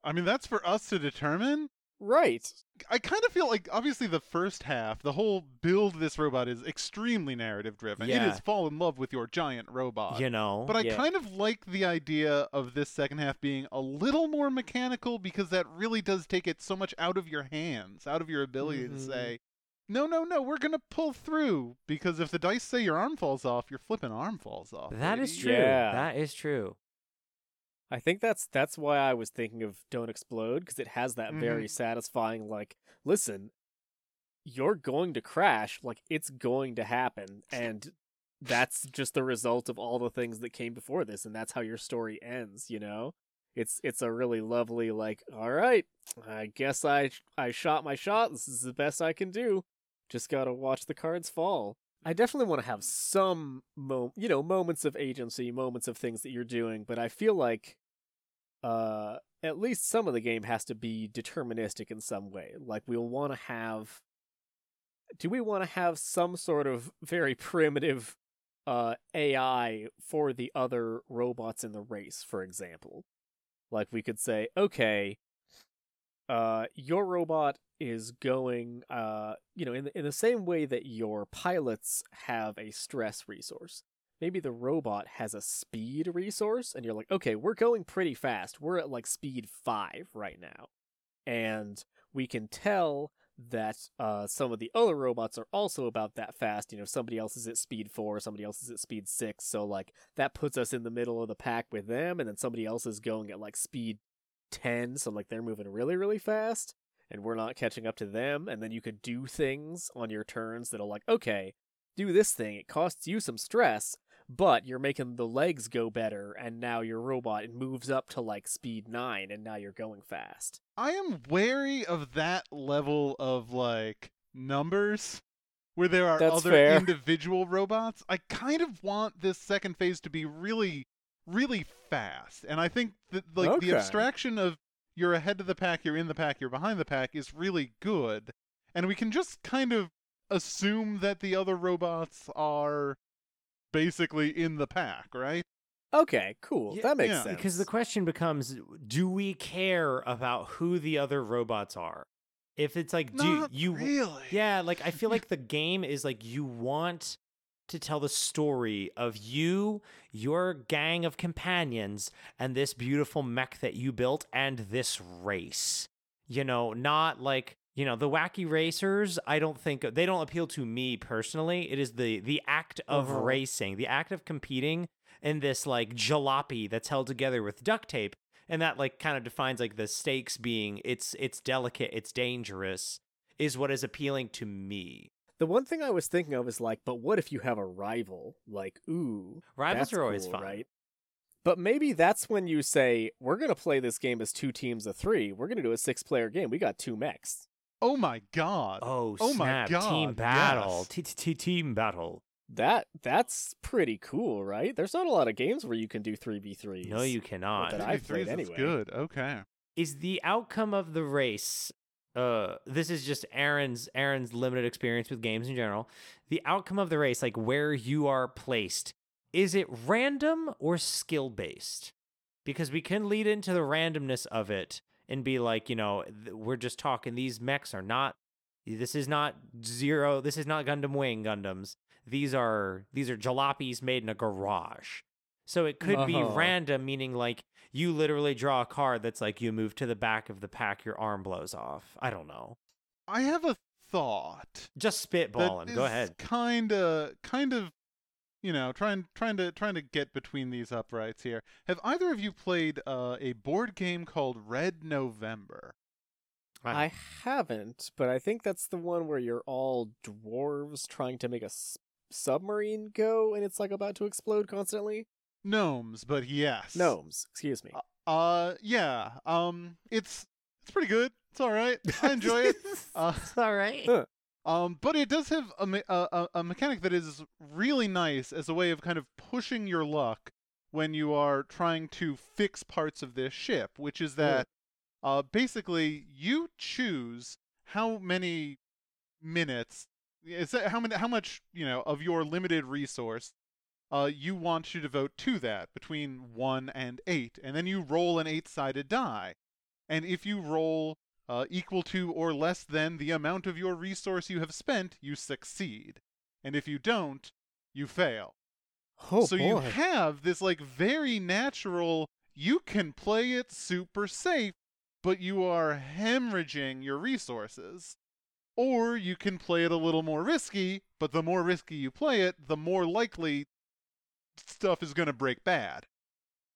I mean, that's for us to determine. Right. I kind of feel like obviously the first half, the whole build this robot is extremely narrative driven. It Yeah. is fall in love with your giant robot. you know. But I Yeah. kind of like the idea of this second half being a little more mechanical because that really does take it so much out of your hands, out of your ability to Mhm. say, no, no, no, we're going to pull through. Because if the dice say your arm falls off, your flipping arm falls off. that is baby. true. Yeah. That is true. I think that's that's why I was thinking of Don't Explode because it has that Mhm. very satisfying like listen you're going to crash like it's going to happen and that's just the result of all the things that came before this and that's how your story ends you know it's it's a really lovely like all right I guess I I shot my shot this is the best I can do just got to watch the cards fall I definitely want to have some, mo- you know, moments of agency, moments of things that you're doing, but I feel like, uh, at least some of the game has to be deterministic in some way. Like we'll want to have. Do we want to have some sort of very primitive, uh, AI for the other robots in the race, for example? Like we could say, okay, uh, your robot is going, uh, you know, in the, in the same way that your pilots have a stress resource. Maybe the robot has a speed resource, and you're like, okay, we're going pretty fast. We're at like speed five right now, and we can tell that uh, some of the other robots are also about that fast. You know, somebody else is at speed four, somebody else is at speed six. So like that puts us in the middle of the pack with them, and then somebody else is going at like speed 10 so like they're moving really really fast and we're not catching up to them and then you could do things on your turns that'll like okay do this thing it costs you some stress but you're making the legs go better and now your robot moves up to like speed 9 and now you're going fast I am wary of that level of like numbers where there are That's other fair. individual robots. I kind of want this second phase to be really really fast. And I think that like Okay. the abstraction of you're ahead of the pack, you're in the pack, you're behind the pack is really good. And we can just kind of assume that the other robots are basically in the pack, right? okay cool Yeah, that makes yeah. sense Because the question becomes do we care about who the other robots are? If it's like, do Not you. really. Yeah, like I feel like the game is like you want to tell the story of you, your gang of companions, and this beautiful mech that you built and this race. You know, not like you know the wacky racers i don't think they don't appeal to me personally it is the the act of Uh-huh. racing the act of competing in this like jalopy that's held together with duct tape and that like kind of defines like the stakes being it's it's delicate it's dangerous is what is appealing to me the one thing i was thinking of is like but what if you have a rival like ooh rivals are always cool, fun right? But maybe that's when you say, we're going to play this game as two teams of three. We're going to do a six player game. We got two mechs. Oh my god. oh, Oh my god! team battle yes. T- t- t- team battle That That's pretty cool, right? There's not a lot of games where you can do 3v3s. no you cannot that I've 3v3s played is anyway. good. Okay. is the outcome of the race uh this is just Aaron's Aaron's limited experience with games in general. The outcome of the race, like where you are placed, is it random or skill based? Because we can lead into the randomness of it and be like, you know, we're just talking these mechs are not this is not zero, this is not Gundam Wing Gundams. These are these are jalopies made in a garage. So it could be Uh-huh. random, meaning like you literally draw a card that's like you move to the back of the pack, your arm blows off. I don't know. I have a thought. Just spitballing. Go ahead. Kind of, kind of, you know, trying, trying to, trying to get between these uprights here. Have either of you played uh, a board game called Red November? I haven't, but I think that's the one where you're all dwarves trying to make a s- submarine go and it's like about to explode constantly. Gnomes, but yes. Gnomes, excuse me. Uh, yeah. Um, it's it's pretty good. It's all right. I enjoy it. Uh, it's all right. Huh. Um, but it does have a, me- a, a, a mechanic that is really nice as a way of kind of pushing your luck when you are trying to fix parts of this ship, which is that uh, basically you choose how many minutes, is that how many, how much you know of your limited resource uh, you want to devote to that between one and eight, and then you roll an eight-sided die, and if you roll uh, equal to or less than the amount of your resource you have spent, you succeed. And if you don't, you fail. Oh so boy. you have this like very natural you can play it super safe, but you are hemorrhaging your resources. Or you can play it a little more risky, but the more risky you play it, the more likely stuff is going to break bad.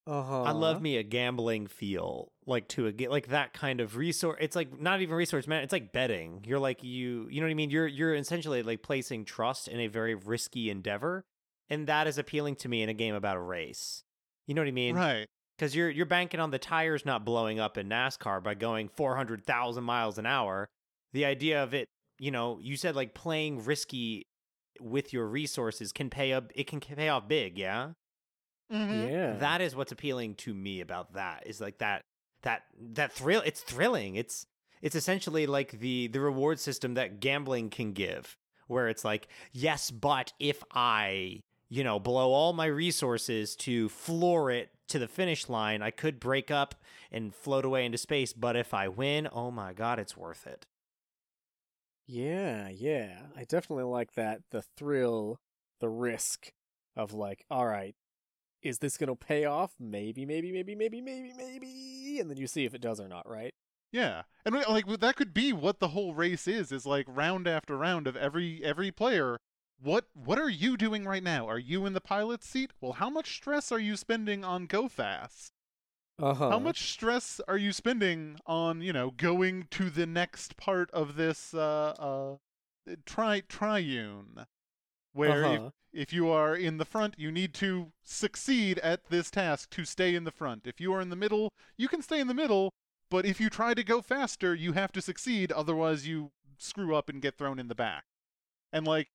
uh-huh. I love me a gambling feel, like to a ga- like that kind of resource. It's like not even resource man. It's like betting. You're like you, you know what I mean. You're you're essentially like placing trust in a very risky endeavor, and that is appealing to me in a game about a race. You know what I mean? Right. Because you're you're banking on the tires not blowing up in NASCAR by going four hundred thousand miles an hour. The idea of it, you know, you said like playing risky with your resources can pay up. It can pay off big. Yeah. Mhm. Yeah. That is what's appealing to me about that is like that that that thrill it's thrilling. It's it's essentially like the the reward system that gambling can give where it's like, yes, but if I, you know, blow all my resources to floor it to the finish line, I could break up and float away into space, but if I win, oh my god, it's worth it. Yeah, yeah. I definitely like that the thrill, the risk of like, all right, is this going to pay off? Maybe, maybe, maybe, maybe, maybe, maybe, and then you see if it does or not, right? Yeah, and like that could be what the whole race is. Is like round after round of every every player. What what are you doing right now? Are you in the pilot's seat? Well, how much stress are you spending on go fast? Uh-huh. How much stress are you spending on you know going to the next part of this uh uh tri triune, where Uh-huh. if you are in the front, you need to succeed at this task to stay in the front. If you are in the middle, you can stay in the middle, but if you try to go faster, you have to succeed, otherwise you screw up and get thrown in the back. And like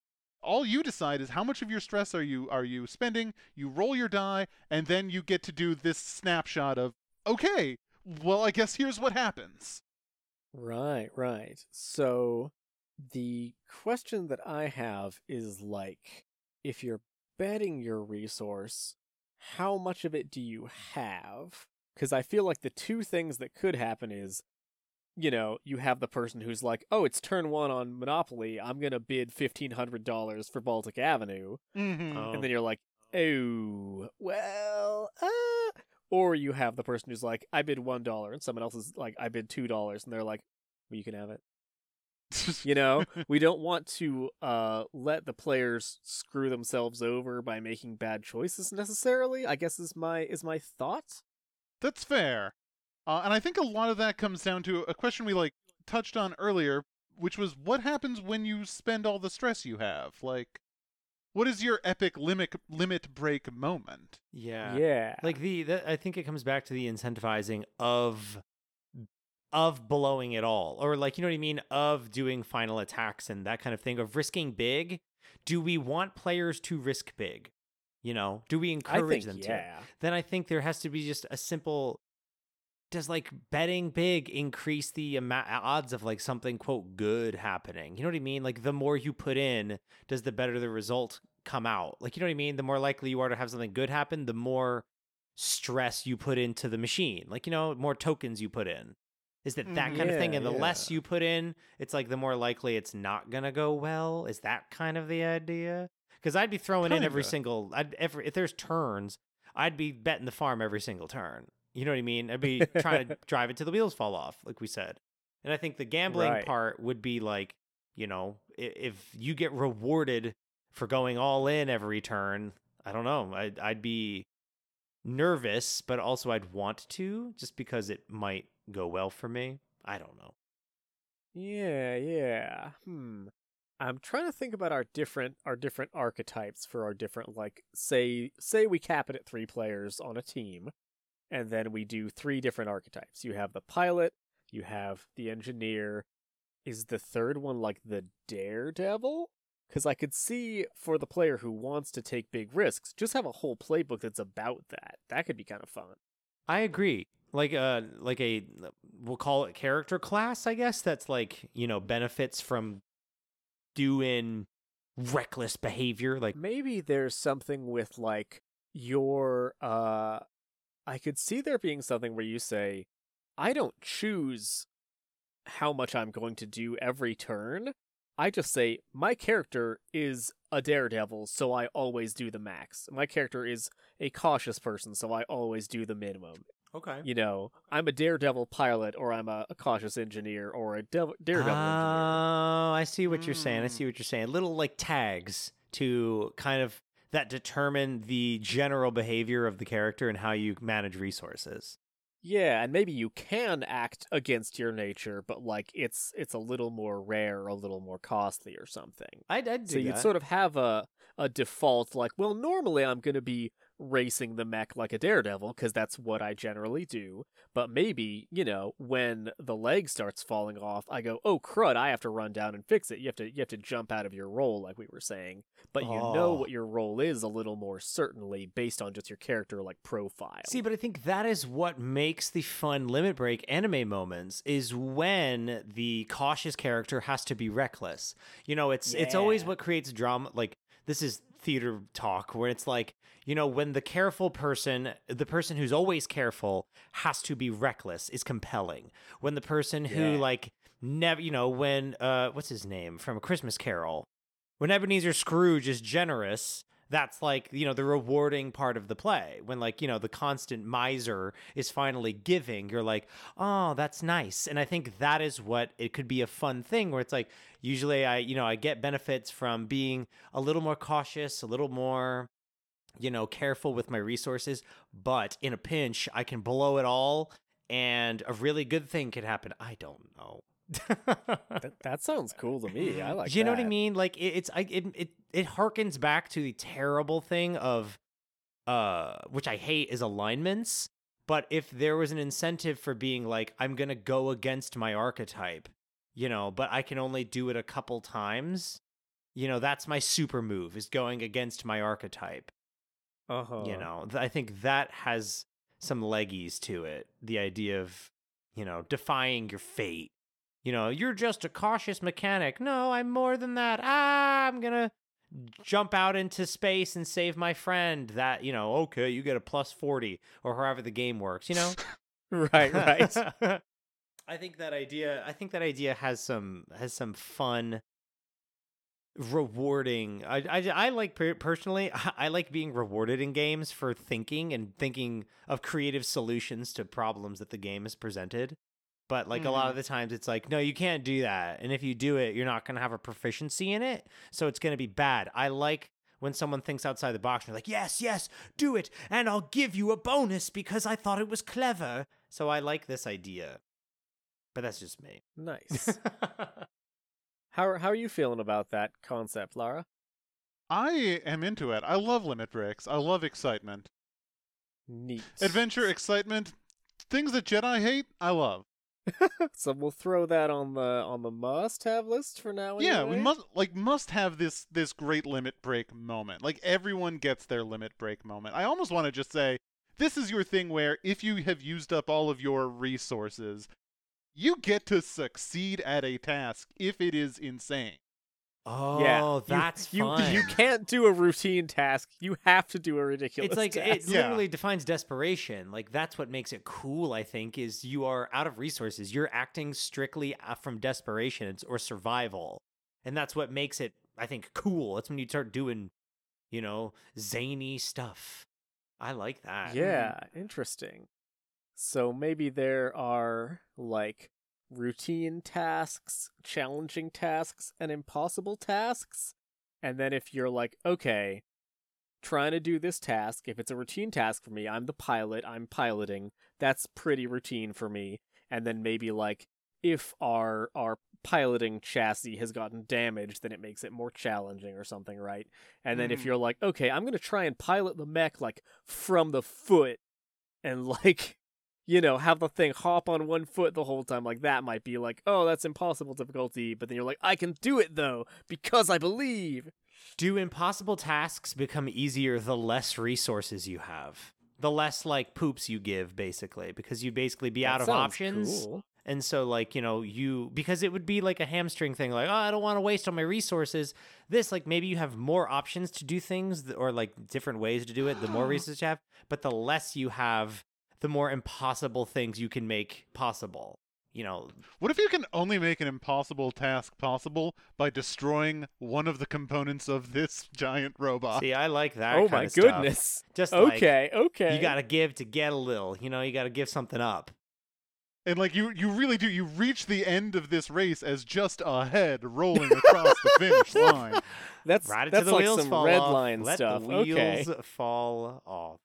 all you decide is how much of your stress are you are you spending? You roll your die and then you get to do this snapshot of okay, well I guess here's what happens. Right, right. So the question that I have is like if you're betting your resource, how much of it do you have? Cuz I feel like the two things that could happen is you know, you have the person who's like, "Oh, it's turn 1 on Monopoly. I'm going to bid $1500 for Baltic Avenue." Mm-hmm. Oh. And then you're like, "Oh, well, uh or you have the person who's like, "I bid $1" dollar," and someone else is like, "I bid $2." And they're like, "Well, you can have it." You know, we don't want to uh let the players screw themselves over by making bad choices necessarily. I guess is my is my thought. That's fair. Uh, and I think a lot of that comes down to a question we like touched on earlier, which was what happens when you spend all the stress you have? Like what is your epic limit limit break moment? Yeah. Yeah. like the, the i think it comes back to the incentivizing of of blowing it all or like you know what i mean of doing final attacks and that kind of thing of risking big do we want players to risk big you know do we encourage think them to yeah. then i think there has to be just a simple does like betting big increase the ama- odds of like something quote good happening? You know what i mean? Like the more you put in does the better the result come out? Like you know what i mean? The more likely you are to have something good happen the more stress you put into the machine. Like you know more tokens you put in. Is that that Mhm. kind of thing? and the less you put in it's like the more likely it's not gonna go well? Is that kind of the idea? Because i'd be throwing in every Kinda. single i'd every if there's turns i'd be betting the farm every single turn you know what i mean i'd be trying to drive it till the wheels fall off like we said and i think the gambling Right. part would be like you know if you get rewarded for going all in every turn i don't know i'd, I'd be nervous but also i'd want to just because it might go well for me i don't know Yeah, yeah. Hmm. I'm trying to think about our different our different archetypes for our different like say say we cap it at 3 players on a team and then we do three different archetypes. You have the pilot, you have the engineer. Is the third one like the daredevil? Cuz I could see for the player who wants to take big risks, just have a whole playbook that's about that. That could be kind of fun. I agree. Like a like a we'll call it character class, I guess. That's like you know benefits from doing reckless behavior. Like maybe there's something with like your uh I could see there being something where you say I don't choose how much I'm going to do every turn. I just say my character is a daredevil, so I always do the max. My character is a cautious person, so I always do the minimum. Okay. You know, I'm a daredevil pilot, or I'm a, a cautious engineer, or a dev- daredevil engineer. Oh, I see what you're saying. I Mm. see what you're saying. Little like tags to kind of that determine the general behavior of the character and how you manage resources. Yeah, and maybe you can act against your nature, but like it's it's a little more rare, a little more costly, or something. I'd, I'd do so you'd that. sort of have a a default like, well, normally I'm going to be racing the mech like a daredevil because that's what I generally do. But maybe you know when the leg starts falling off, I go, oh crud, I have to run down and fix it. You have to you have to jump out of your role like we were saying, but you know Oh. what your role is a little more certainly based on just your character like profile. See, but I think that is what makes the fun limit break anime moments is when the cautious character has to be reckless. You know, it's it's always what creates drama like this is theater talk where it's like, you know, when the careful person, the person who's always careful has to be reckless is compelling. When the person who Yeah. like never, you know, when uh what's his name from A Christmas Carol, when Ebenezer Scrooge is generous, that's like you know the rewarding part of the play. When like you know the constant miser is finally giving you're like oh that's nice. And i think that is what it could be a fun thing where it's like usually i you know i get benefits from being a little more cautious a little more you know careful with my resources but in a pinch i can blow it all and a really good thing could happen. I don't know that, that sounds cool to me. I like. do you know what I mean? Like it, it's I it, it it harkens back to the terrible thing of uh which I hate is alignments. But if there was an incentive for being like, I'm gonna go against my archetype, you know, but I can only do it a couple times, you know, that's my super move is going against my archetype. Uh-huh. You know, th- I think that has some leggies to it. The idea of, you know, defying your fate. You know, you're just a cautious mechanic. No, I'm more than that. Ah, I'm going to jump out into space and save my friend. That, you know, okay, you get a plus 40 or however the game works, you know? Right, right. I think that idea I think that idea has some has some fun rewarding I, I, I like personally I like being rewarded in games for thinking and thinking of creative solutions to problems that the game has presented but like a lot of mm-hmm. the times it's like no you can't do that and if you do it you're not going to have a proficiency in it so it's going to be bad I like when someone thinks outside the box and you're like yes yes do it and I'll give you a bonus because I thought it was clever so I like this idea but that's just me nice. How are, how are you feeling about that concept, Lara? I am into it. I love limit breaks. I love excitement. Neat. Adventure, excitement, things that Jedi hate, I love. so we'll throw that on the on the must-have list for now. Yeah, we must like must have this this great limit break moment. Like everyone gets their limit break moment. I almost want to just say this is your thing where if you have used up all of your resources, you get to succeed at a task if it is insane. Oh Yeah, that's you, fun You can't do a routine task. You have to do a ridiculous. it's like task. it Yeah. literally defines desperation like that's what makes it cool i think is you are out of resources you're acting strictly uh, from desperation or survival and that's what makes it i think cool that's when you start doing you know zany stuff i like that Yeah, interesting. So maybe there are like routine tasks, challenging tasks, and impossible tasks. And then if you're like, okay, trying to do this task, if it's a routine task for me, I'm the pilot, I'm piloting, that's pretty routine for me. And then maybe like if our our piloting chassis has gotten damaged, then it makes it more challenging or something, right? And then if Mhm. you're like, okay, I'm gonna try and pilot the mech like from the foot and like you know, have the thing hop on one foot the whole time, like that might be like, oh, that's impossible difficulty. But then you're like, I can do it though, because I believe. do impossible tasks become easier the less resources you have the less like poops you give basically because you'd basically be out of options cool. And so, like, you know, you, because it would be like a hamstring thing, like, oh, I don't want to waste all my resources. This, like, maybe you have more options to do things or like different ways to do it, the more resources you have, but the less you have, the more impossible things you can make possible. you know, What if you can only make an impossible task possible by destroying one of the components of this giant robot? see, I like that. oh kind my of stuff. goodness. Just like, Okay, okay. you got to give to get a little. You know, you got to give something up. And like you, you really do. You reach the end of this race as just a head rolling across the finish line. That's Ride it that's the like some red off. line Let stuff. the wheels Okay. fall off.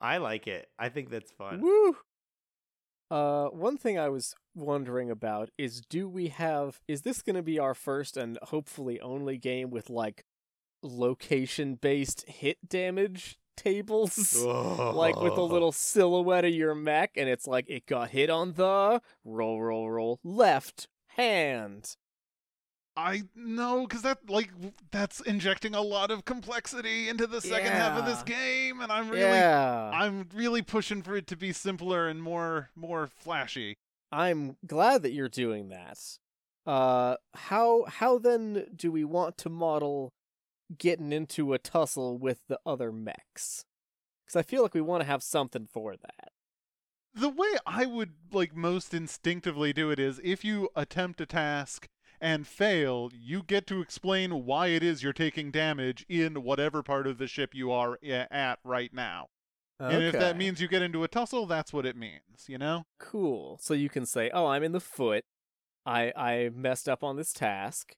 I like it. I think that's fun. Woo. Uh, one thing I was wondering about is do we have is this going to be our first and hopefully only game with like location based hit damage tables? like with a little silhouette of your mech and it's like it got hit on the roll roll roll left hand. I know, because that like that's injecting a lot of complexity into the second half of this game, and I'm really, yeah. I'm really pushing for it to be simpler and more, more flashy. I'm glad that you're doing that. Uh, how how then do we want to model getting into a tussle with the other mechs? Because I feel like we want to have something for that. The way I would like most instinctively do it is if you attempt a task and fail, you get to explain why it is you're taking damage in whatever part of the ship you are at right now. And if that means you get into a tussle, that's what it means, you know? cool, so you can say, "Oh, I'm in the foot. I I messed up on this task."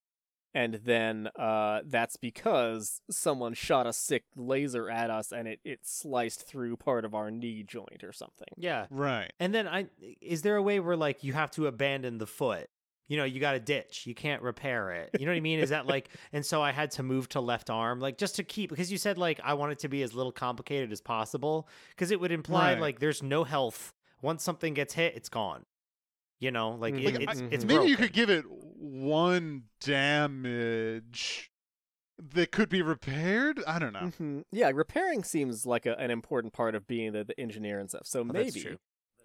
And then uh, that's because someone shot a sick laser at us and it, it sliced through part of our knee joint or something. Yeah. Right. And then I is there a way where like you have to abandon the foot? You know, you got a ditch. You can't repair it. You know what I mean? Is that like and so I had to move to left arm like just to keep because you said like I want it to be as little complicated as possible because it would imply Right. like there's no health. Once something gets hit, it's gone. You know, like, Mhm. it, Like, it's I- it's Maybe you could give it one damage that could be repaired. I don't know. hmm Yeah, repairing seems like a, an important part of being the, the engineer and stuff. So Oh, that's maybe true.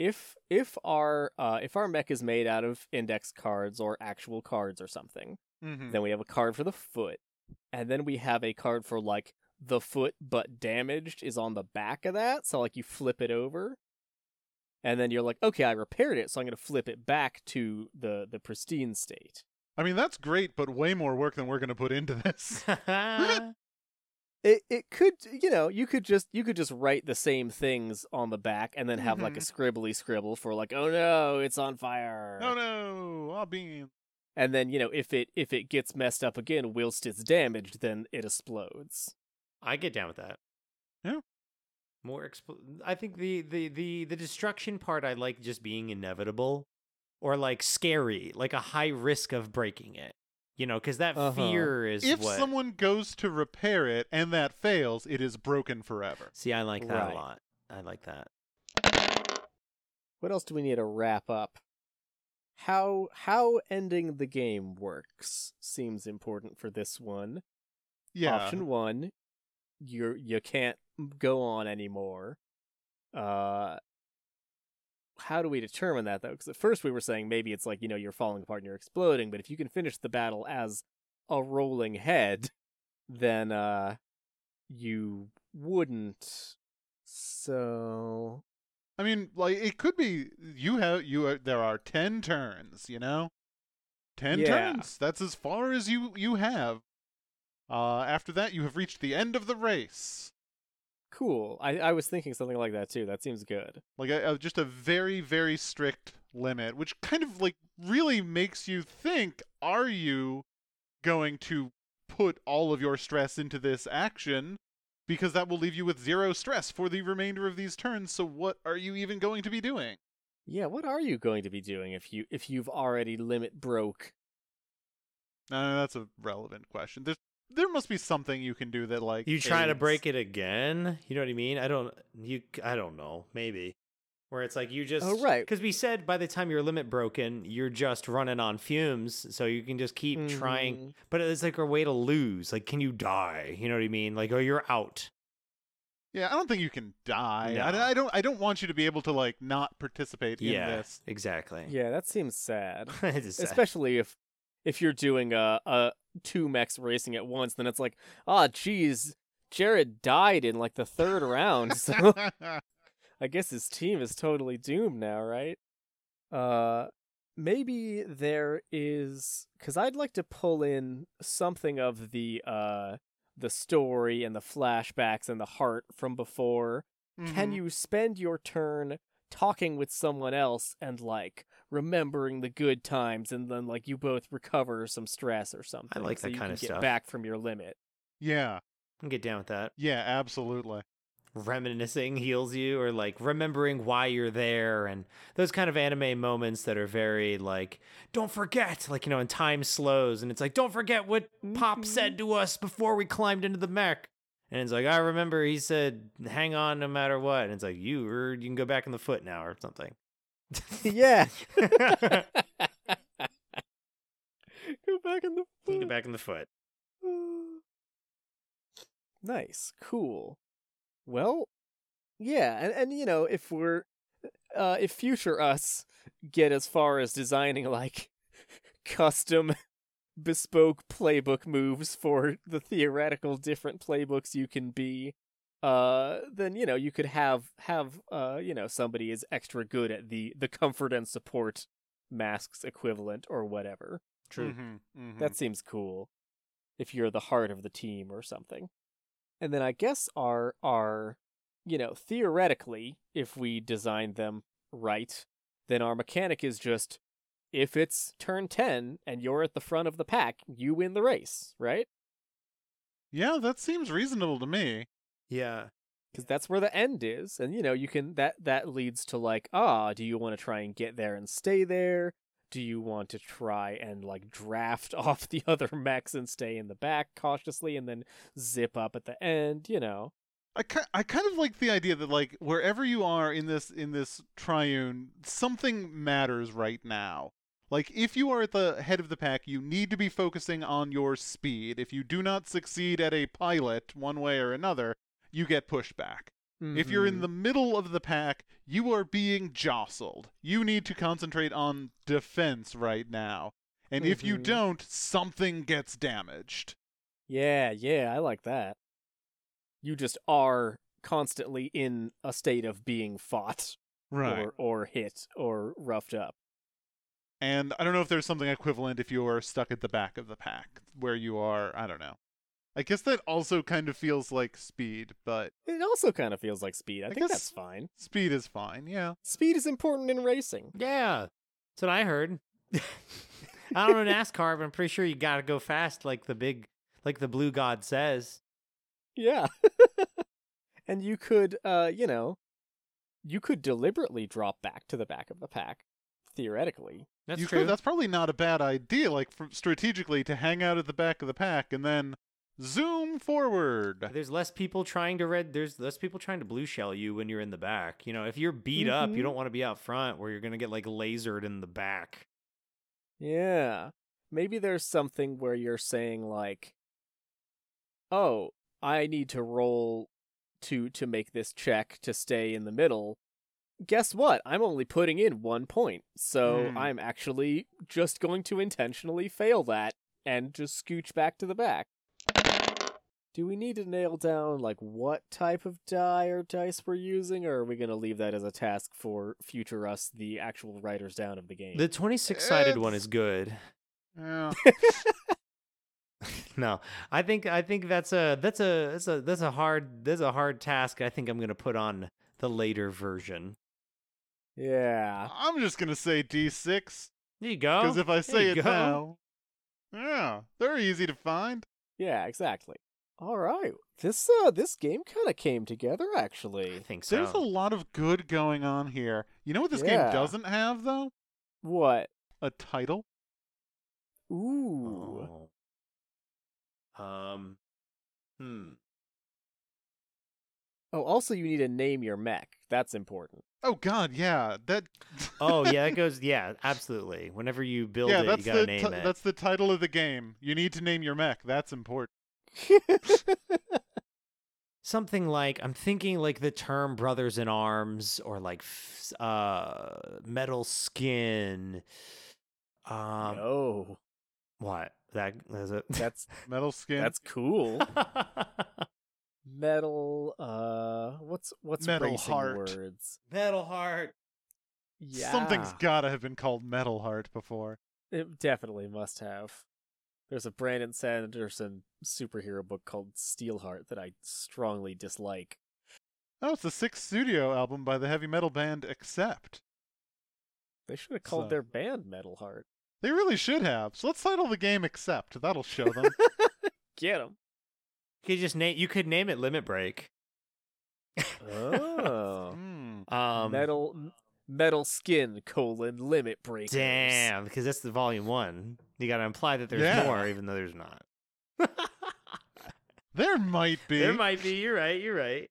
If if our uh, if our mech is made out of index cards or actual cards or something, Mhm. then we have a card for the foot, and then we have a card for like the foot but damaged is on the back of that. So like you flip it over, and then you're like, okay, I repaired it, so I'm gonna flip it back to the the pristine state. I mean, that's great, but way more work than we're going to put into this. It it could you know you could just you could just write the same things on the back and then have like a Mhm. scribbly scribble for like oh no it's on fire oh no, I'll be. and then you know if it if it gets messed up again whilst it's damaged then it explodes I get down with that. Yeah. More expl- I think the, the the the destruction part I like just being inevitable or like scary, like a high risk of breaking it. You know, cuz that Uh-huh. fear is If what someone goes to repair it and that fails, it is broken forever. See, I like that Right. a lot. I like that. what else do we need to wrap up how how ending the game works seems important for this one Yeah. option one you're you can't go on anymore uh how do we determine that though because at first we were saying maybe it's like you know you're falling apart and you're exploding but if you can finish the battle as a rolling head then uh you wouldn't so I mean, like it could be you have you are there are 10 turns, you know? 10 Yeah. turns. That's as far as you you have. Uh after that you have reached the end of the race. Cool i i was thinking something like that too that seems good Like a, a, just a very very strict limit, which kind of like really makes you think are you going to put all of your stress into this action because that will leave you with zero stress for the remainder of these turns. So what are you even going to be doing? yeah what are you going to be doing if you if you've already limit broke Uh, that's a relevant question. There's there must be something you can do that like You trying to break it again? You know what I mean? I don't you I don't know, maybe. Where it's like you just Oh, right. Cuz we said by the time your limit broken, you're just running on fumes, so you can just keep trying. Mhm. But it's like a way to lose. Like can you die? You know what I mean? Like oh you're out. Yeah, I don't think you can die. No. I, I don't. I don't want you to be able to like not participate in yeah. this. Exactly. yeah that seems sad It is sad. especially if if you're doing a a two mechs racing at once then it's like ah geez jared died in like the third round so i guess his team is totally doomed now right uh maybe there is because I'd like to pull in something of the uh the story and the flashbacks and the heart from before. Can Mhm. you spend your turn talking with someone else and like remembering the good times and then like you both recover some stress or something? I like so that you kinda get stuff. back from your limit. Yeah, I can get down with that. yeah, absolutely. Reminiscing heals you, or like remembering why you're there, and those kind of anime moments that are very like, don't forget, like you know, and time slows, and it's like, don't forget what Pop Mhm. said to us before we climbed into the mech. And it's like, I remember he said, hang on no matter what. And it's like, you, or you can go back in the foot now or something. yeah. Go back in the foot. Go back in the foot. nice, cool. Well, yeah, and and you know, if we're uh if future us get as far as designing like custom bespoke playbook moves for the theoretical different playbooks you can be uh then you know you could have have uh you know somebody is extra good at the the comfort and support masks equivalent or whatever True. Mhm, mhm. that seems cool. If you're the heart of the team or something. And then I guess our our you know, theoretically, if we designed them right, then our mechanic is just if it's turn 10 and you're at the front of the pack, you win the race, right? yeah, that seems reasonable to me. Yeah. Because that's where the end is. And you know, you can that that leads to like, ah, do you want to try and get there and stay there? Do you want to try and like draft off the other mechs and stay in the back cautiously and then zip up at the end, you know? I, ki- I kind of like the idea that like wherever you are in this in this triune, something matters right now. Like if you are at the head of the pack, you need to be focusing on your speed. If you do not succeed at a pilot one way or another, you get pushed back. If you're in Mhm. the middle of the pack, you are being jostled. You need to concentrate on defense right now. And if you Mhm. don't, something gets damaged. Yeah, yeah, I like that. You just are constantly in a state of being fought or or hit or roughed up. And I don't know if there's something equivalent if you are stuck at the back of the pack, where you are, I don't know. I guess that also kind of feels like speed, but It also kind of feels like speed. I, I think guess- that's fine. speed is fine, yeah. Speed is important in racing. Yeah. That's what I heard. I don't know NASCAR, but I'm pretty sure you got to go fast like the big, like the blue god says. Yeah. and you could uh, you know, you could deliberately drop back to the back of the pack theoretically. That's you true. could that's probably not a bad idea, like from strategically to hang out at the back of the pack and then zoom forward. There's less people trying to red. There's less people trying to blue shell you when you're in the back. You know, if you're beat up, you Mhm. don't want to be out front where you're gonna get like lasered in the back. Yeah. Maybe there's something where you're saying like oh, I need to roll to to make this check to stay in the middle. Guess what? I'm only putting in 1 point. So Hmm. I'm actually just going to intentionally fail that and just scooch back to the back. Do we need to nail down like what type of die or dice we're using or are we going to leave that as a task for future us the actual writers down of the game? The 26 sided one is good. Yeah. no, I think I think that's a that's a that's a that's a hard that's a hard task. I think I'm gonna put on the later version. yeah. I'm just gonna say D6. There you go. Because if I say it go. now, yeah, they're easy to find. Yeah, exactly. All right. This uh this game kind of came together actually. I think so. There's a lot of good going on here. You know what this game doesn't have though? What? A title. Ooh. Oh. Um. Hmm. Oh, also you need to name your mech. That's important. Oh God, yeah, that. Oh yeah, it goes. Yeah, absolutely. Whenever you build yeah, it, that's you gotta the name ti- it. that's the title of the game. You need to name your mech. That's important. Something like I'm thinking like the term "brothers in arms" or like f- uh metal skin. Um. oh, What that is it? that's Metal skin. that's cool. Metal uh what's what's Metal racing heart. words? Metal heart. Yeah. Something's gotta have been called Metal Heart before. It definitely must have. There's a Brandon Sanderson superhero book called Steelheart that I strongly dislike. Oh, it's the sixth studio album by the heavy metal band Accept. They should have called So- their band Metal Heart. They really should have. So let's title the game Accept. That'll show them. Get them. You could just name. You could name it Limit Break. Oh. Hmm. Um, metal metal skin colon limit breakers. Damn, because that's the volume one. You got to imply that there's Yeah. more, even though there's not. There might be. There might be. You're right. You're right.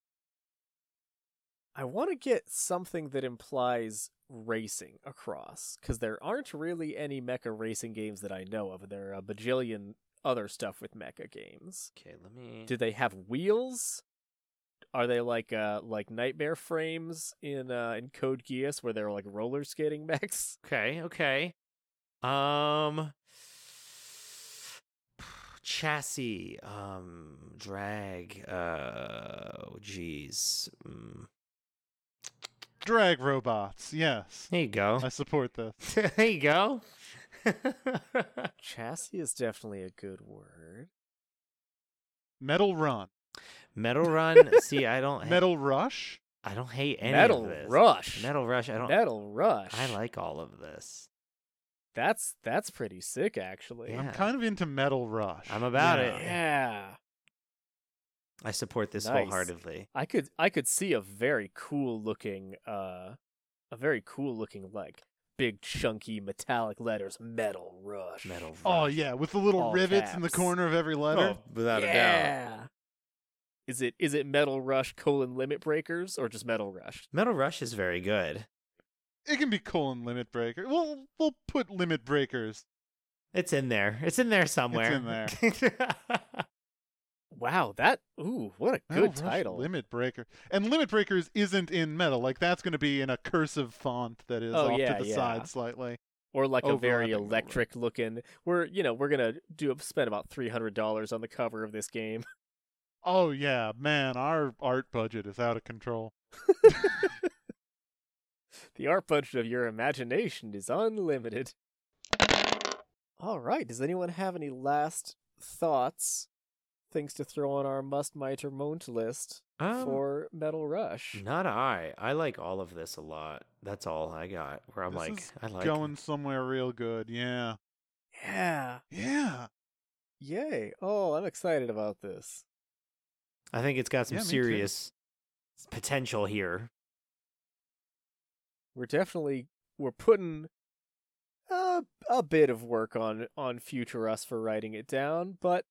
I want to get something that implies racing across because there aren't really any mecha racing games that I know of. There are a bajillion other stuff with mecha games. Okay, let me. Do they have wheels? Are they like uh like knightmare frames in uh in Code Geass where they're like roller skating mechs? Okay, okay. Um chassis, um drag, uh jeez. Mm. Drag robots. Yes. There you go. I support this. there you go. Chassis is definitely a good word. Metal Run. Metal Run. See, I don't ha- Metal Rush. I don't hate any Metal of this. Rush. Metal Rush. I don't Metal Rush. I like all of this. That's that's pretty sick actually. Yeah. I'm kind of into Metal Rush. I'm about Yeah. it. Yeah. I support this Nice. wholeheartedly. I could I could see a very cool looking uh a very cool looking like big chunky metallic letters metal rush. Metal Rush. Oh yeah, with the little All rivets in the corner of every letter. Oh, without a doubt. Yeah. Is it is it metal rush colon limit breakers or just metal rush? Metal Rush is very good. It can be colon limit breaker. We'll we'll put limit breakers. It's in there. It's in there somewhere. It's in there. Wow, that ooh, what a Metal good Rush title. Limit breaker. And limit breakers isn't in metal. Like that's going to be in a cursive font that is Oh, off yeah, to the yeah. side slightly. or like a very electric looking. We're you know we're gonna do spend about three hundred dollars on the cover of this game. Oh yeah, man, our art budget is out of control. The art budget of your imagination is unlimited. All right. Does anyone have any last thoughts, things to throw on our must, might, or won't list Um, for Metal Rush? Not I. I like all of this a lot. That's all I got. Where I'm This like, is I like Going somewhere real good. Yeah. Yeah. Yeah. Yay. Oh, I'm excited about this. I think it's got some Yeah, too. serious potential here. We're definitely we're putting a a bit of work on on future us for writing it down, but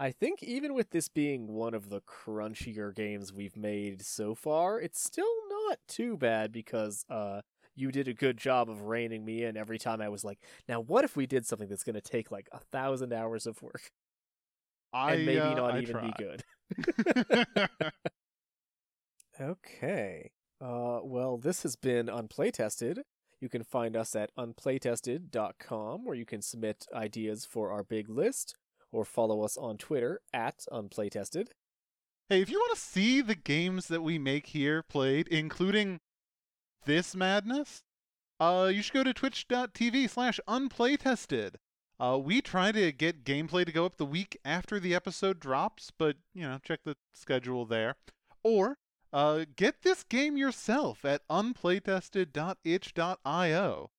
I think even with this being one of the crunchier games we've made so far, it's still not too bad because uh you did a good job of reining me in every time I was like, now what if we did something that's going to take like a thousand hours of work I and maybe uh, not I even tried. be good? Okay. Uh, well, this has been Unplaytested. You can find us at unplaytested.com, where you can submit ideas for our big list, or follow us on Twitter at Unplaytested. Hey, if you want to see the games that we make here played, including this madness, uh, you should go to twitch.tv slash unplaytested. Uh, we try to get gameplay to go up the week after the episode drops, but, you know, check the schedule there. Or, uh, get this game yourself at unplaytested.itch.io.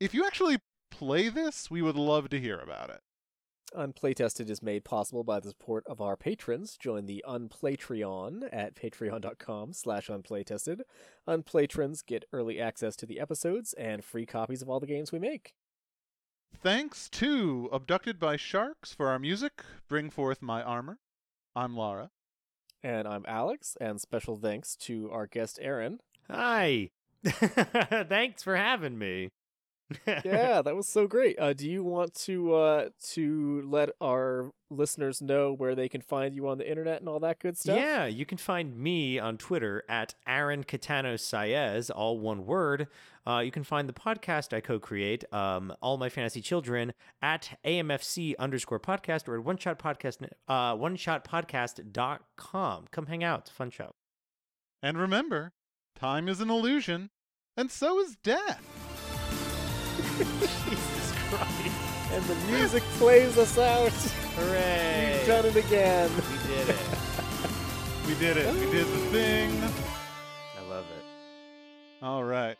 If you actually play this, we would love to hear about it. Unplaytested is made possible by the support of our patrons. Join the Unplaytreon at patreon.com slash unplaytested. Unplaytrons get early access to the episodes and free copies of all the games we make. Thanks to Abducted by Sharks for our music, Bring Forth My Armor. I'm Lara. And I'm Alex, and special thanks to our guest Aaron. Hi. Thanks for having me. Yeah, that was so great. Uh, do you want to uh, to let our listeners know where they can find you on the internet and all that good stuff? Yeah, you can find me on Twitter at Aaron Catano Saez, all one word. Uh, you can find the podcast I co-create, um, All My Fantasy Children, at AMFC underscore podcast or at one shot podcast, uh, one shot podcast.com. Come hang out. It's a fun show. And remember, time is an illusion, And so is death. Jesus Christ. And the music plays us out. Hooray. We've done it again. We did it. We did it. We did the thing. I love it. All right.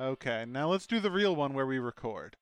Okay, now let's do the real one where we record.